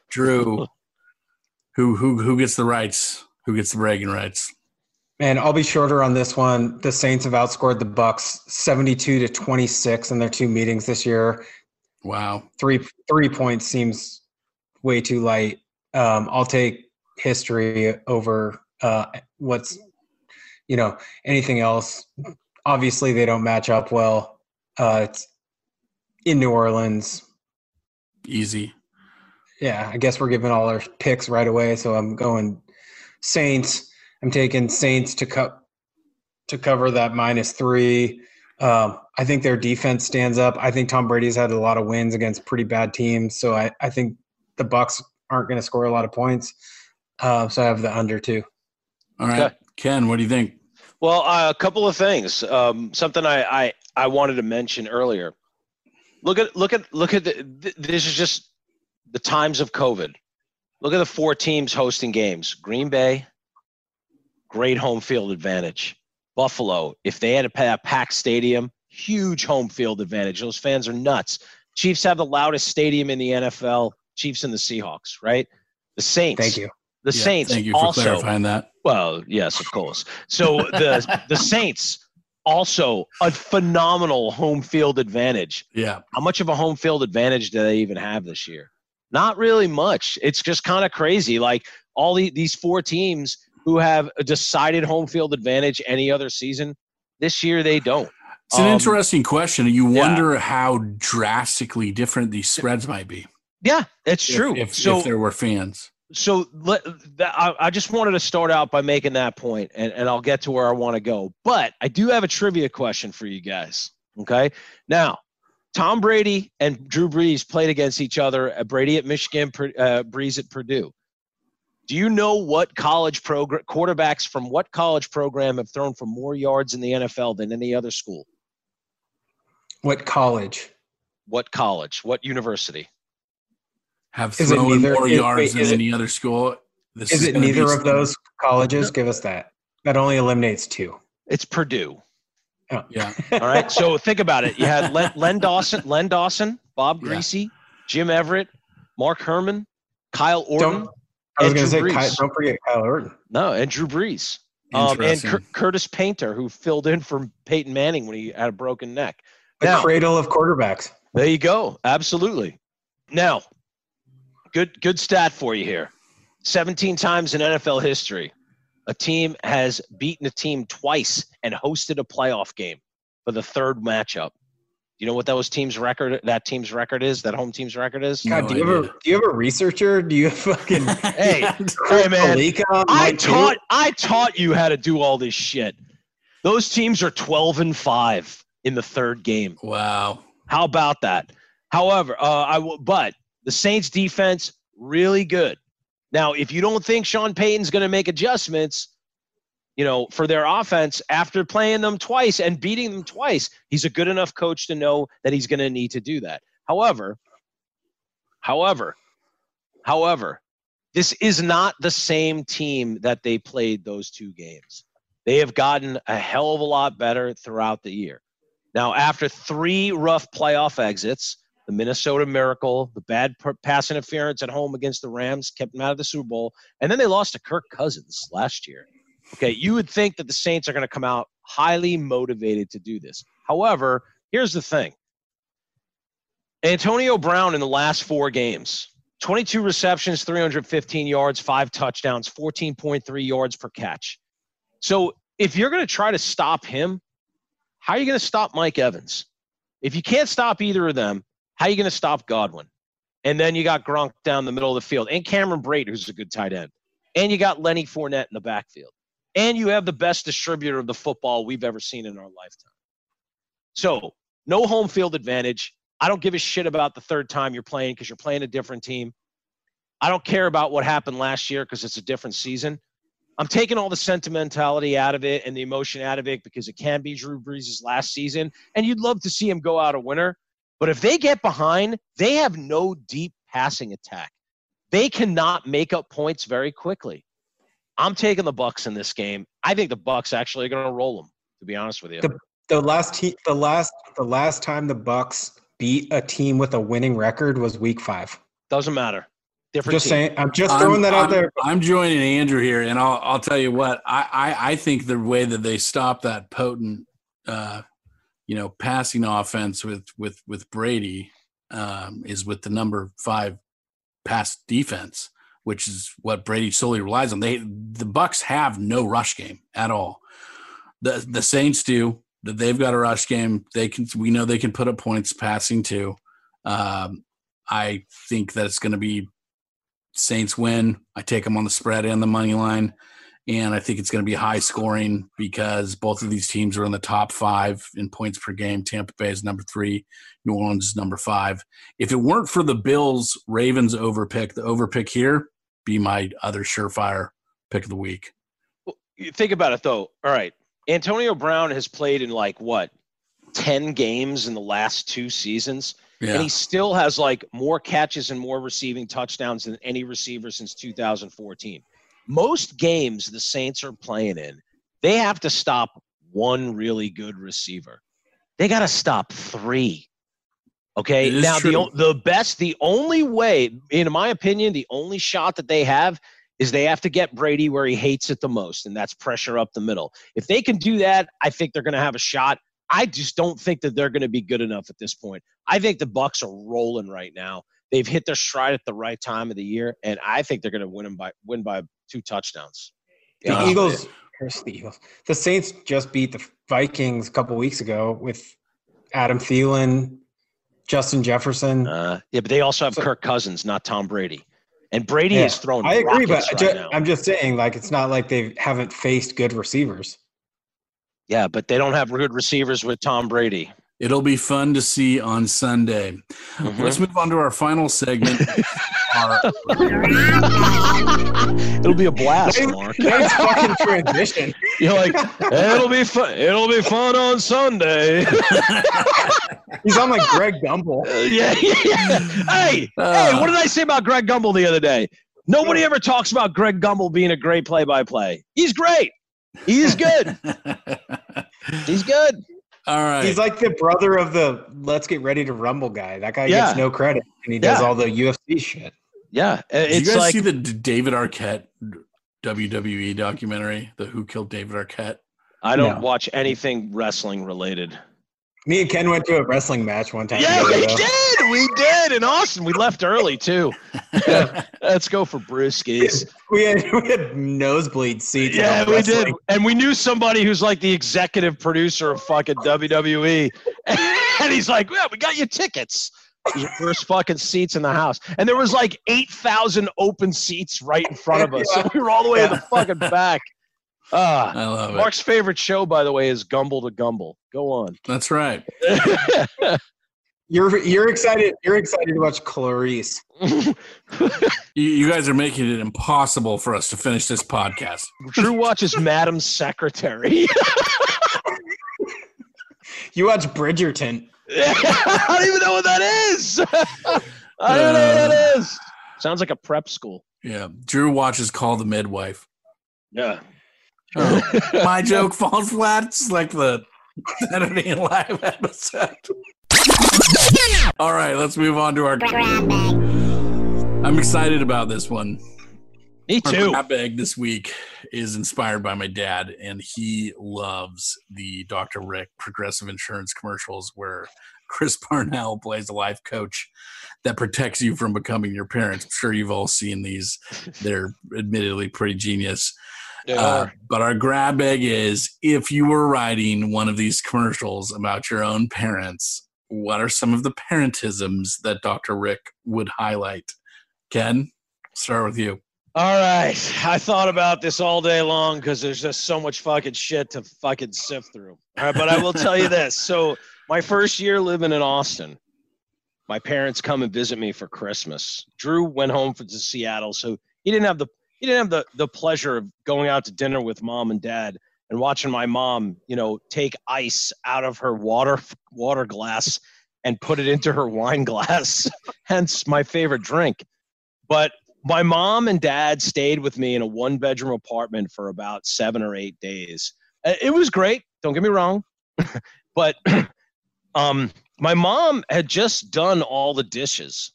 Drew, who who who gets the rights? Who gets the bragging rights? Man, I'll be shorter on this one. The Saints have outscored the Bucks 72 to 26 in their two meetings this year. Wow. Three three points seems way too light. Um, I'll take history over uh, what's you know anything else. Obviously, they don't match up well. Uh, it's in New Orleans. Easy. Yeah, I guess we're giving all our picks right away. So I'm going Saints. I'm taking Saints to cut to cover that minus three. Um, I think their defense stands up. I think Tom Brady's had a lot of wins against pretty bad teams, so I, I think the Bucks aren't going to score a lot of points. Uh, so I have the under two. All right. Okay. Ken, what do you think? Well, uh, a couple of things. Um, something I, I I wanted to mention earlier. Look at look at look at the, th- this is just the times of COVID. Look at the four teams hosting games. Green Bay, great home field advantage. Buffalo, if they had a pa- packed stadium, huge home field advantage. Those fans are nuts. Chiefs have the loudest stadium in the NFL. Chiefs and the Seahawks, right? The Saints. Thank you. The Yeah, Saints Thank you for also clarifying that. well, yes, of course. So the the Saints also a phenomenal home field advantage. Yeah. How much of a home field advantage do they even have this year? Not really much. It's just kind of crazy. Like all the, these four teams who have a decided home field advantage any other season, this year they don't. It's an Um, interesting question. You yeah. wonder how drastically different these spreads might be. Yeah, it's if- true. If, so if there were fans. so let, I, I just wanted to start out by making that point and, and i'll get to where i want to go but i do have a trivia question for you guys okay now tom brady and drew brees played against each other uh, brady at michigan uh, brees at purdue do you know what college program quarterbacks from what college program have thrown for more yards in the nfl than any other school What college? what college what university Have Is thrown neither- more is- yards wait, than is it- any other school. This Is it neither of those colleges? Give us that. That only eliminates two. it's purdue Oh. Yeah. All right. So think about it. You had Len, Len Dawson, Len Dawson, Bob Yeah. Greasy, Jim Everett, Mark Herrmann, Kyle Orton. Don't. I was going to say, Drew Ky- don't forget Kyle Orton. No, and Drew Brees. Um, and Interesting. Cur- Curtis Painter, who filled in for Peyton Manning when he had a broken neck. The Now- cradle of quarterbacks. There you go. Absolutely. Now, good good stat for you here. 17 times in NFL history, a team has beaten a team twice and hosted a playoff game for the third matchup. Do you know what those teams record that team's record is? That home team's record is? No God, do you have a idea. do you have a researcher? Do you fucking Hey, hey, man. Palika on I Mike Two? taught I taught you how to do all this shit. Those teams are 12 and 5 in the third game. Wow. How about that? However, uh, I but the Saints defense really good. Now, if you don't think Sean Payton's going to make adjustments, you know, for their offense after playing them twice and beating them twice, he's a good enough coach to know that he's going to need to do that. However, however, however, this is not the same team that they played those two games. They have gotten a hell of a lot better throughout the year. Now, after three rough playoff exits, the Minnesota Miracle, the bad p- pass interference at home against the Rams kept them out of the Super Bowl, and then they lost to Kirk Cousins last year. Okay, you would think that the Saints are going to come out highly motivated to do this. However, here's the thing Antonio Brown in the last four games 22 receptions, 315 yards, five touchdowns, 14.3 yards per catch. So if you're going to try to stop him, how are you going to stop Mike Evans? If you can't stop either of them, how are you going to stop Godwin? And then you got Gronk down the middle of the field, and Cameron Brate, who's a good tight end, and you got Lenny Fournette in the backfield, and you have the best distributor of the football we've ever seen in our lifetime. So no home field advantage. I don't give a shit about the third time you're playing because you're playing a different team. I don't care about what happened last year because it's a different season. I'm taking all the sentimentality out of it and the emotion out of it because it can be Drew Brees' last season, and you'd love to see him go out a winner. But if they get behind, they have no deep passing attack. They cannot make up points very quickly. I'm taking the Bucks in this game. I think the Bucks actually are going to roll them. To be honest with you, The- The last te- the last the last time the Bucks beat a team with a winning record was Week Five. doesn't matter. Different Just team. saying. I'm just I'm- throwing that out I'm- there. I'm joining Andrew here, and I'll I'll tell you what I I, I think the way that they stop that potent, uh, you know, passing offense with with with Brady um, is with the number five pass defense, which is what Brady solely relies on. They the Bucks have no rush game at all. The the Saints do. They've got a rush game. They can. We know they can put up points passing too. Um, I think that it's going to be Saints win. I take them on the spread and the money line. And I think it's going to be high scoring because both of these teams are in the top five in points per game. Tampa Bay is number three, New Orleans is number five. If it weren't for the Bills Ravens overpick, the overpick here be my other surefire pick of the week. You think about it though. All right, Antonio Brown has played in like what, 10 games in the last two seasons. Yeah. And he still has like more catches and more receiving touchdowns than any receiver since 2014. Most games the Saints are playing in, they have to stop one really good receiver. They got to stop three. Okay. Now the true. the best, the only way, in my opinion, the only shot that they have is they have to get Brady where he hates it the most, and that's pressure up the middle. If they can do that, I think they're going to have a shot. I just don't think that they're going to be good enough at this point. I think the Bucks are rolling right now. They've hit their stride at the right time of the year, and I think they're going to win them by win by two touchdowns. The Yeah. Eagles, here's the Eagles. The Saints just beat the Vikings a couple weeks ago with Adam Thielen, Justin Jefferson. Uh, yeah, but they also have So- Kirk Cousins, not Tom Brady, and Brady Yeah, is throwing. I agree, but right now. I'm just saying, like, it's not like they haven't faced good receivers. yeah, but they don't have good receivers with Tom Brady. It'll be fun to see on Sunday. Mhm. Let's move on to our final segment. our, It'll be a blast, Mark. Nice fucking transition. You're like, it'll be fun. It'll be fun on Sunday. He's on like Greg Gumbel. yeah, yeah, yeah. Hey, Uh. hey, what did I say about Greg Gumbel the other day? Nobody ever talks about Greg Gumbel being a great play-by-play. He's great. He's good. He's good. All right. He's like the brother of the Let's Get Ready to Rumble guy. That guy Yeah. gets no credit, and he does Yeah. all the UFC shit. Yeah, uh, Did you guys like see the David Arquette WWE documentary, the Who Killed David Arquette? I don't No. watch anything wrestling related. Me and Ken went to a wrestling match one time. Yeah, together, we though. did. We did in Austin. We left early too. Let's go for brewskis. We had we had nosebleed seats. Yeah, a we did. And we knew somebody who's like the executive producer of fucking WWE. And he's like, Yeah, we got you tickets. Your first fucking seats in the house. And there was like 8,000 open seats right in front of us. So we were all the way in the fucking back. Ah. I love it. Mark's favorite show, by the way, is Gumbel to Gumbel. Go on. That's right. You're you're excited. You're excited to watch Clarice. You, you guys are making it impossible for us to finish this podcast. Drew watches Madam Secretary. You watch Bridgerton. I don't even know what that is. I don't know what that uh, is. Sounds like a prep school. Yeah. Drew watches Call the Midwife. Yeah. Oh, my joke falls flat. It's like the Saturday Night Live episode. All right, let's move on to our. I'm excited about this one. Me Our too. grab bag this week is inspired by my dad, and he loves the Dr. Rick Progressive Insurance commercials where Chris Parnell plays a life coach that protects you from becoming your parents. I'm sure you've all seen these. They're admittedly pretty genius. Uh, but our grab bag is if you were writing one of these commercials about your own parents, what are some of the parentisms that Dr. Rick would highlight? Ken, start with you. All right. I thought about this all day long because there's just so much fucking shit to fucking sift through. All right, but I will tell you this. So, my first year living in Austin, my parents come and visit me for Christmas. Drew went home to Seattle, so he didn't have the he didn't have the the pleasure of going out to dinner with mom and dad and watching my mom, you know, take ice out of her water water glass and put it into her wine glass. Hence my favorite drink. But my mom and dad stayed with me in a one bedroom apartment for about seven or eight days. Uh, It was great. Don't get me wrong. but um, my mom had just done all the dishes.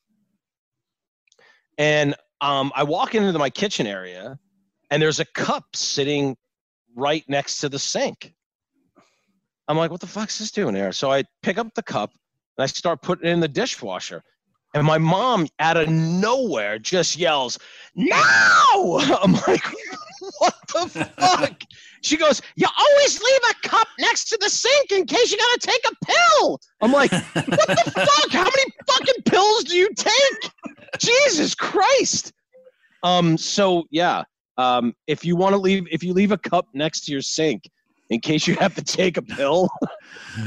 And um, I walk into my kitchen area and there's a cup sitting right next to the sink. I'm like, what the fuck's this doing here? So I pick up the cup and I start putting it in the dishwasher. And my mom, out of nowhere, just yells, No! I'm like, What the fuck? She goes, You always leave a cup next to the sink in case you gotta take a pill. I'm like, What the fuck? How many fucking pills do you take? Jesus Christ. Um, so yeah. Um, if you want to leave if you leave a cup next to your sink in case you have to take a pill,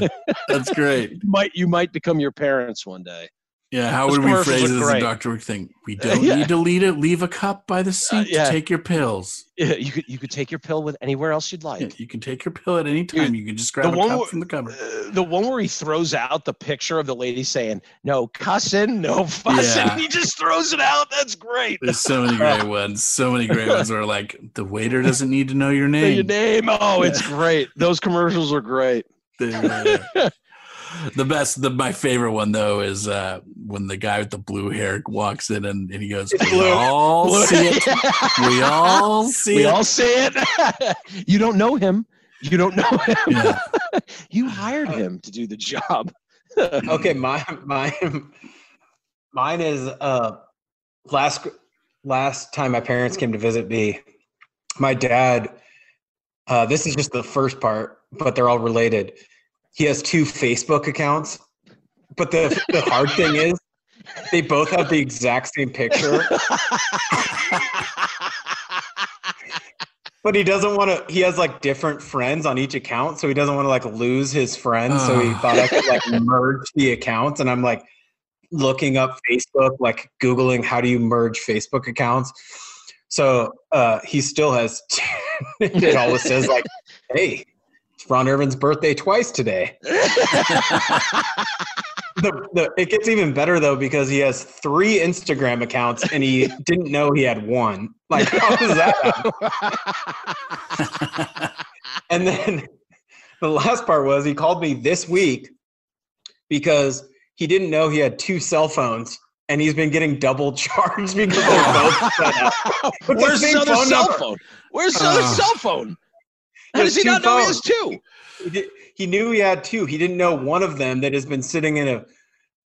That's great. you might you might become your parents one day. Yeah, how Those would we phrase it as a. Dr. Rick thing? We don't Yeah. need to lead it. Leave a cup by the seat yeah. to take your pills. Yeah, you could you could take your pill with anywhere else you'd like. Yeah, you can take your pill at any time. you can just grab a one cup where- from the cupboard. Uh, the one where he throws out the picture of the lady saying "No cussing, no fussing." Yeah. He just throws it out. That's great. There's so many great ones. So many great ones where like the waiter doesn't need to know your name. Your name. Oh, it's great. Those commercials are great. The, the best, the my favorite one though is uh, when the guy with the blue hair walks in and, and he goes, "We blue." all see it. We all see we it." all see it. you don't know him. You don't know him. yeah. You hired him to do the job. okay, my mine mine is uh last last time my parents came to visit me, my dad uh this is just the first part, but they're all related. He has two Facebook accounts. But the the hard thing is they both have the exact same picture, but he doesn't want to he has like different friends on each account, so he doesn't want to like lose his friends. So he thought I could like merge the accounts and I'm like looking up Facebook, like Googling how do you merge Facebook accounts. So uh, he still has, it always says like, hey, Ron Irvin's birthday twice today. The, the, it gets even better though because he has three Instagram accounts and he didn't know he had one. Like, how does that happen? And then the last part was he called me this week because he didn't know he had two cell phones and he's been getting double charged because they're both set up. With the Where's his other phone cell number. phone? Where's his other Ah. cell phone? How He does he two not know he has two? He, did, he knew he had two. He didn't know one of them that has been sitting in a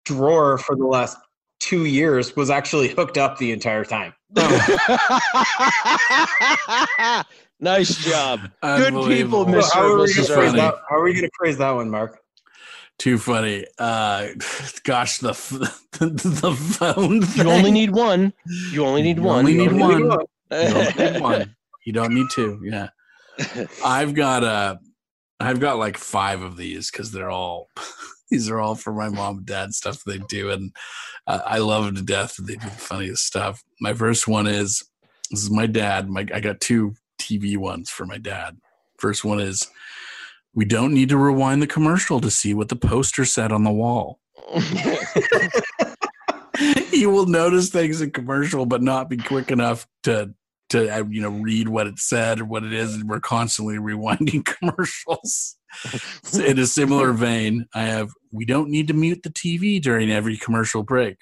drawer for the last two years was actually hooked up the entire time. nice job. Good people, Unbelievable. Miss how, are we gonna is phrase that, how are we going to phrase that one, Mark? Too funny. Uh, gosh, the f- the phone. You only need one. You only need You one. only need You one. know, You don't need one. You don't need two. Yeah. I've got uh I've got like five of these because they're all these are all for my mom and dad stuff they do, and uh, I love them to death. They do the funniest stuff. My first one is this is my dad. My I got two TV ones for my dad. First one is we don't need to rewind the commercial to see what the poster said on the wall. you will notice things in commercial, but not be quick enough to to uh, you know read what it said or what it is. And we're constantly rewinding commercials. In a similar vein, I have we don't need to mute the TV during every commercial break,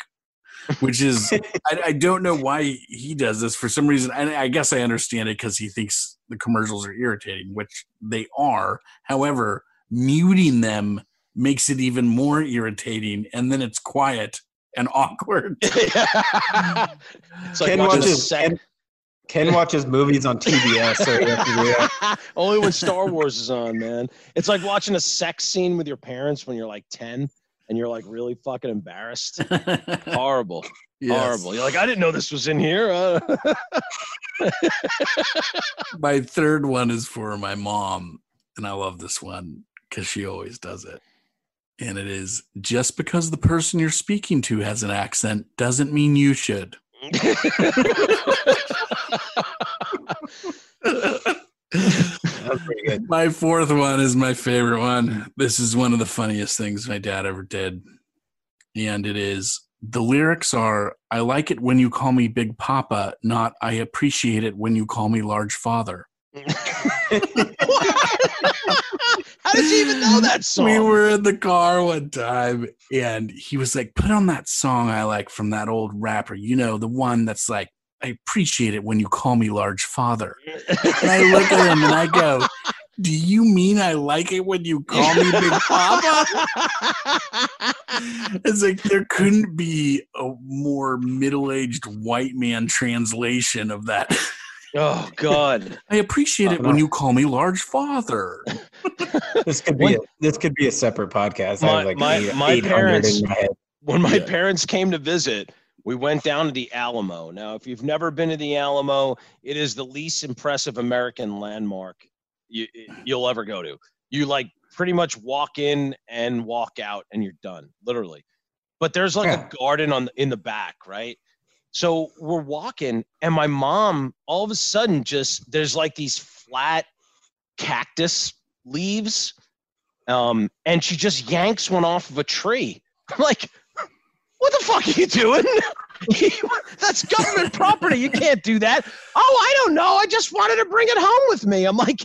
which is I, I don't know why he does this for some reason. And I guess I understand it because he thinks the commercials are irritating, which they are. However, muting them makes it even more irritating, and then it's quiet and awkward. it's like Ken watching a watches Ken, Ken watches movies on TBS, so he has to do that. Only when Star Wars is on, man. It's like watching a sex scene with your parents when you're like 10 and you're like really fucking embarrassed. Horrible. Yes. Horrible. You're like, I didn't know this was in here. Uh, My third one is for my mom, and I love this one because she always does it. And it is just because the person you're speaking to has an accent doesn't mean you should. That's pretty good. My fourth one is my favorite one. This is one of the funniest things my dad ever did. And it is the lyrics are I like it when you call me Big Papa, not I appreciate it when you call me Large Father. How did you even know that song? We were in the car one time and he was like, put on that song I like from that old rapper. You know, the one that's like, I appreciate it when you call me large father. And I look at him and I go, Do you mean I like it when you call me Big Papa? It's like there couldn't be a more middle aged white man translation of that. oh God. I appreciate it when you call me large father. This could be a, this could be a separate podcast. I My- have like my- eight- my parents- in my head. When my Yeah. parents came to visit, we went down to the Alamo. Now, if you've never been to the Alamo, it is the least impressive American landmark you, you'll ever go to. You like pretty much walk in and walk out, and you're done, literally. but there's like Yeah. a garden on the, in the back, right? So we're walking, and my mom all of a sudden just there's like these flat cactus leaves, um, and she just yanks one off of a tree. I'm like, what the fuck are you doing? That's government property. You can't do that. Oh, I don't know. I just wanted to bring it home with me. I'm like,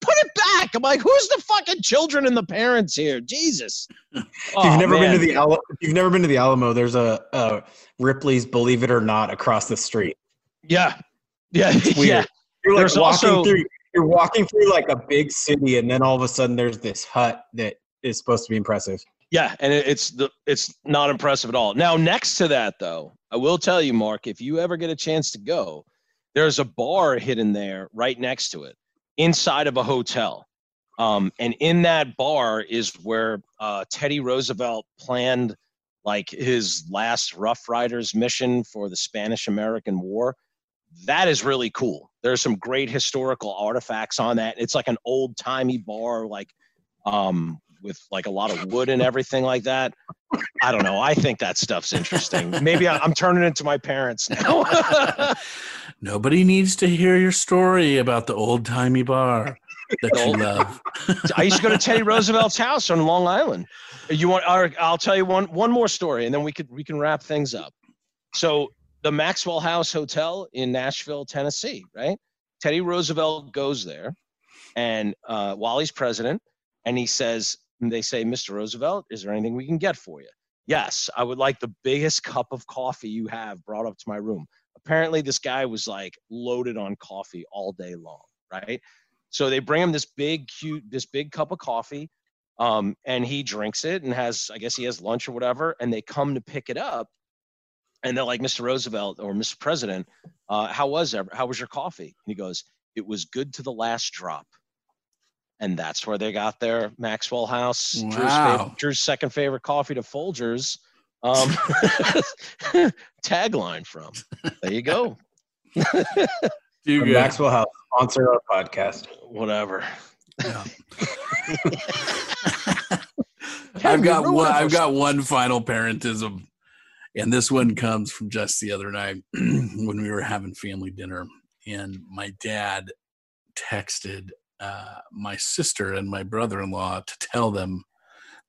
put it back. I'm like, who's the fucking children and the parents here? Jesus. If Oh, you've never man. been to the Al- if you've never been to the Alamo, there's a, a Ripley's Believe It or Not across the street. Yeah. Yeah. It's weird. Yeah. You're like There's walking also- through you're walking through like a big city and then all of a sudden there's this hut that is supposed to be impressive. Yeah, and it- it's the it's not impressive at all. Now, next to that, though, I will tell you, Mark, if you ever get a chance to go, there's a bar hidden there right next to it, inside of a hotel. Um, and in that bar is where uh, Teddy Roosevelt planned like his last Rough Riders mission for the Spanish American War. That is really cool. There's some great historical artifacts on that. It's like an old timey bar, like um, with like a lot of wood and everything like that. I don't know. I think that stuff's interesting. Maybe I- I'm turning into my parents now. Nobody needs to hear your story about the old timey bar that you love. I used to go to Teddy Roosevelt's house on Long Island. You want? I'll tell you one one more story, and then we could we can wrap things up. So the Maxwell House Hotel in Nashville, Tennessee, right? Teddy Roosevelt goes there, and uh, while he's president, and he says, and they say, Mr. Roosevelt, is there anything we can get for you? Yes, I would like the biggest cup of coffee you have brought up to my room. Apparently, this guy was like loaded on coffee all day long, right? So they bring him this big, cute, this big cup of coffee, um, and he drinks it and has, I guess he has lunch or whatever. And they come to pick it up, and they're like, "Mr. Roosevelt or Mr. President, uh, how was ev- how was your coffee?" And he goes, "It was good to the last drop." And that's where they got their Maxwell House, Drew's, Wow. favorite, Drew's second favorite coffee to Folgers um, tagline from. There you go. Too good. Maxwell House, sponsor our podcast. Whatever. Yeah. I've got one. I've got one final parentism, and this one comes from just the other night when we were having family dinner, and my dad texted uh, my sister and my brother-in-law to tell them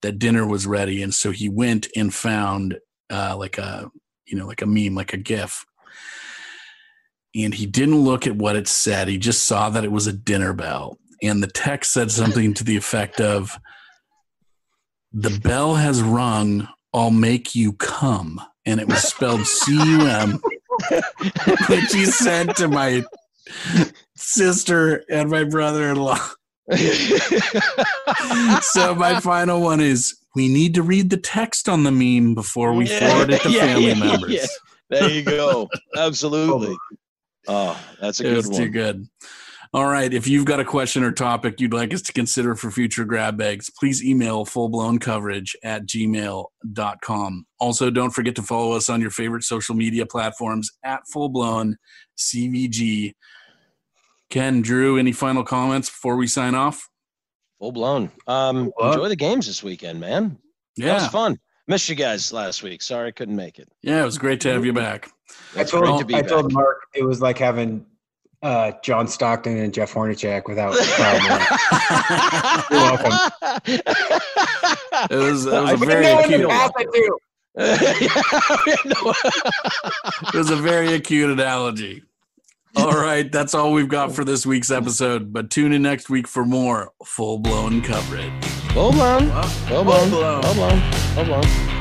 that dinner was ready, and so he went and found uh, like a you know like a meme, like a GIF. And he didn't look at what it said. He just saw that it was a dinner bell. And the text said something to the effect of, the bell has rung i'll make you come and it was spelled c-u-m which he sent to my sister and my brother-in-law. So my final one is we need to read the text on the meme before we Yeah, forward it to yeah, family yeah, members. There you go. Absolutely. Oh, that's a good too good. All right if you've got a question or topic you'd like us to consider for future grab bags please email fullblown coverage at gmail.com also don't forget to follow us on your favorite social media platforms at fullblown cvg ken drew any final comments before we sign off Full blown. Um, What? enjoy the games this weekend, man. That was fun. Missed you guys last week. Sorry I couldn't make it. yeah it was great to have you back I told, great to be I back. told Mark it was like having uh, John Stockton and Jeff Hornacek without Kyle You're welcome. it was, it was I a forget very acute knew. Pass it to. it was a very acute analogy. All right, that's all we've got for this week's episode. But tune in next week for more full blown coverage. Full blown. Full blown. Full blown. Full blown. Full blown.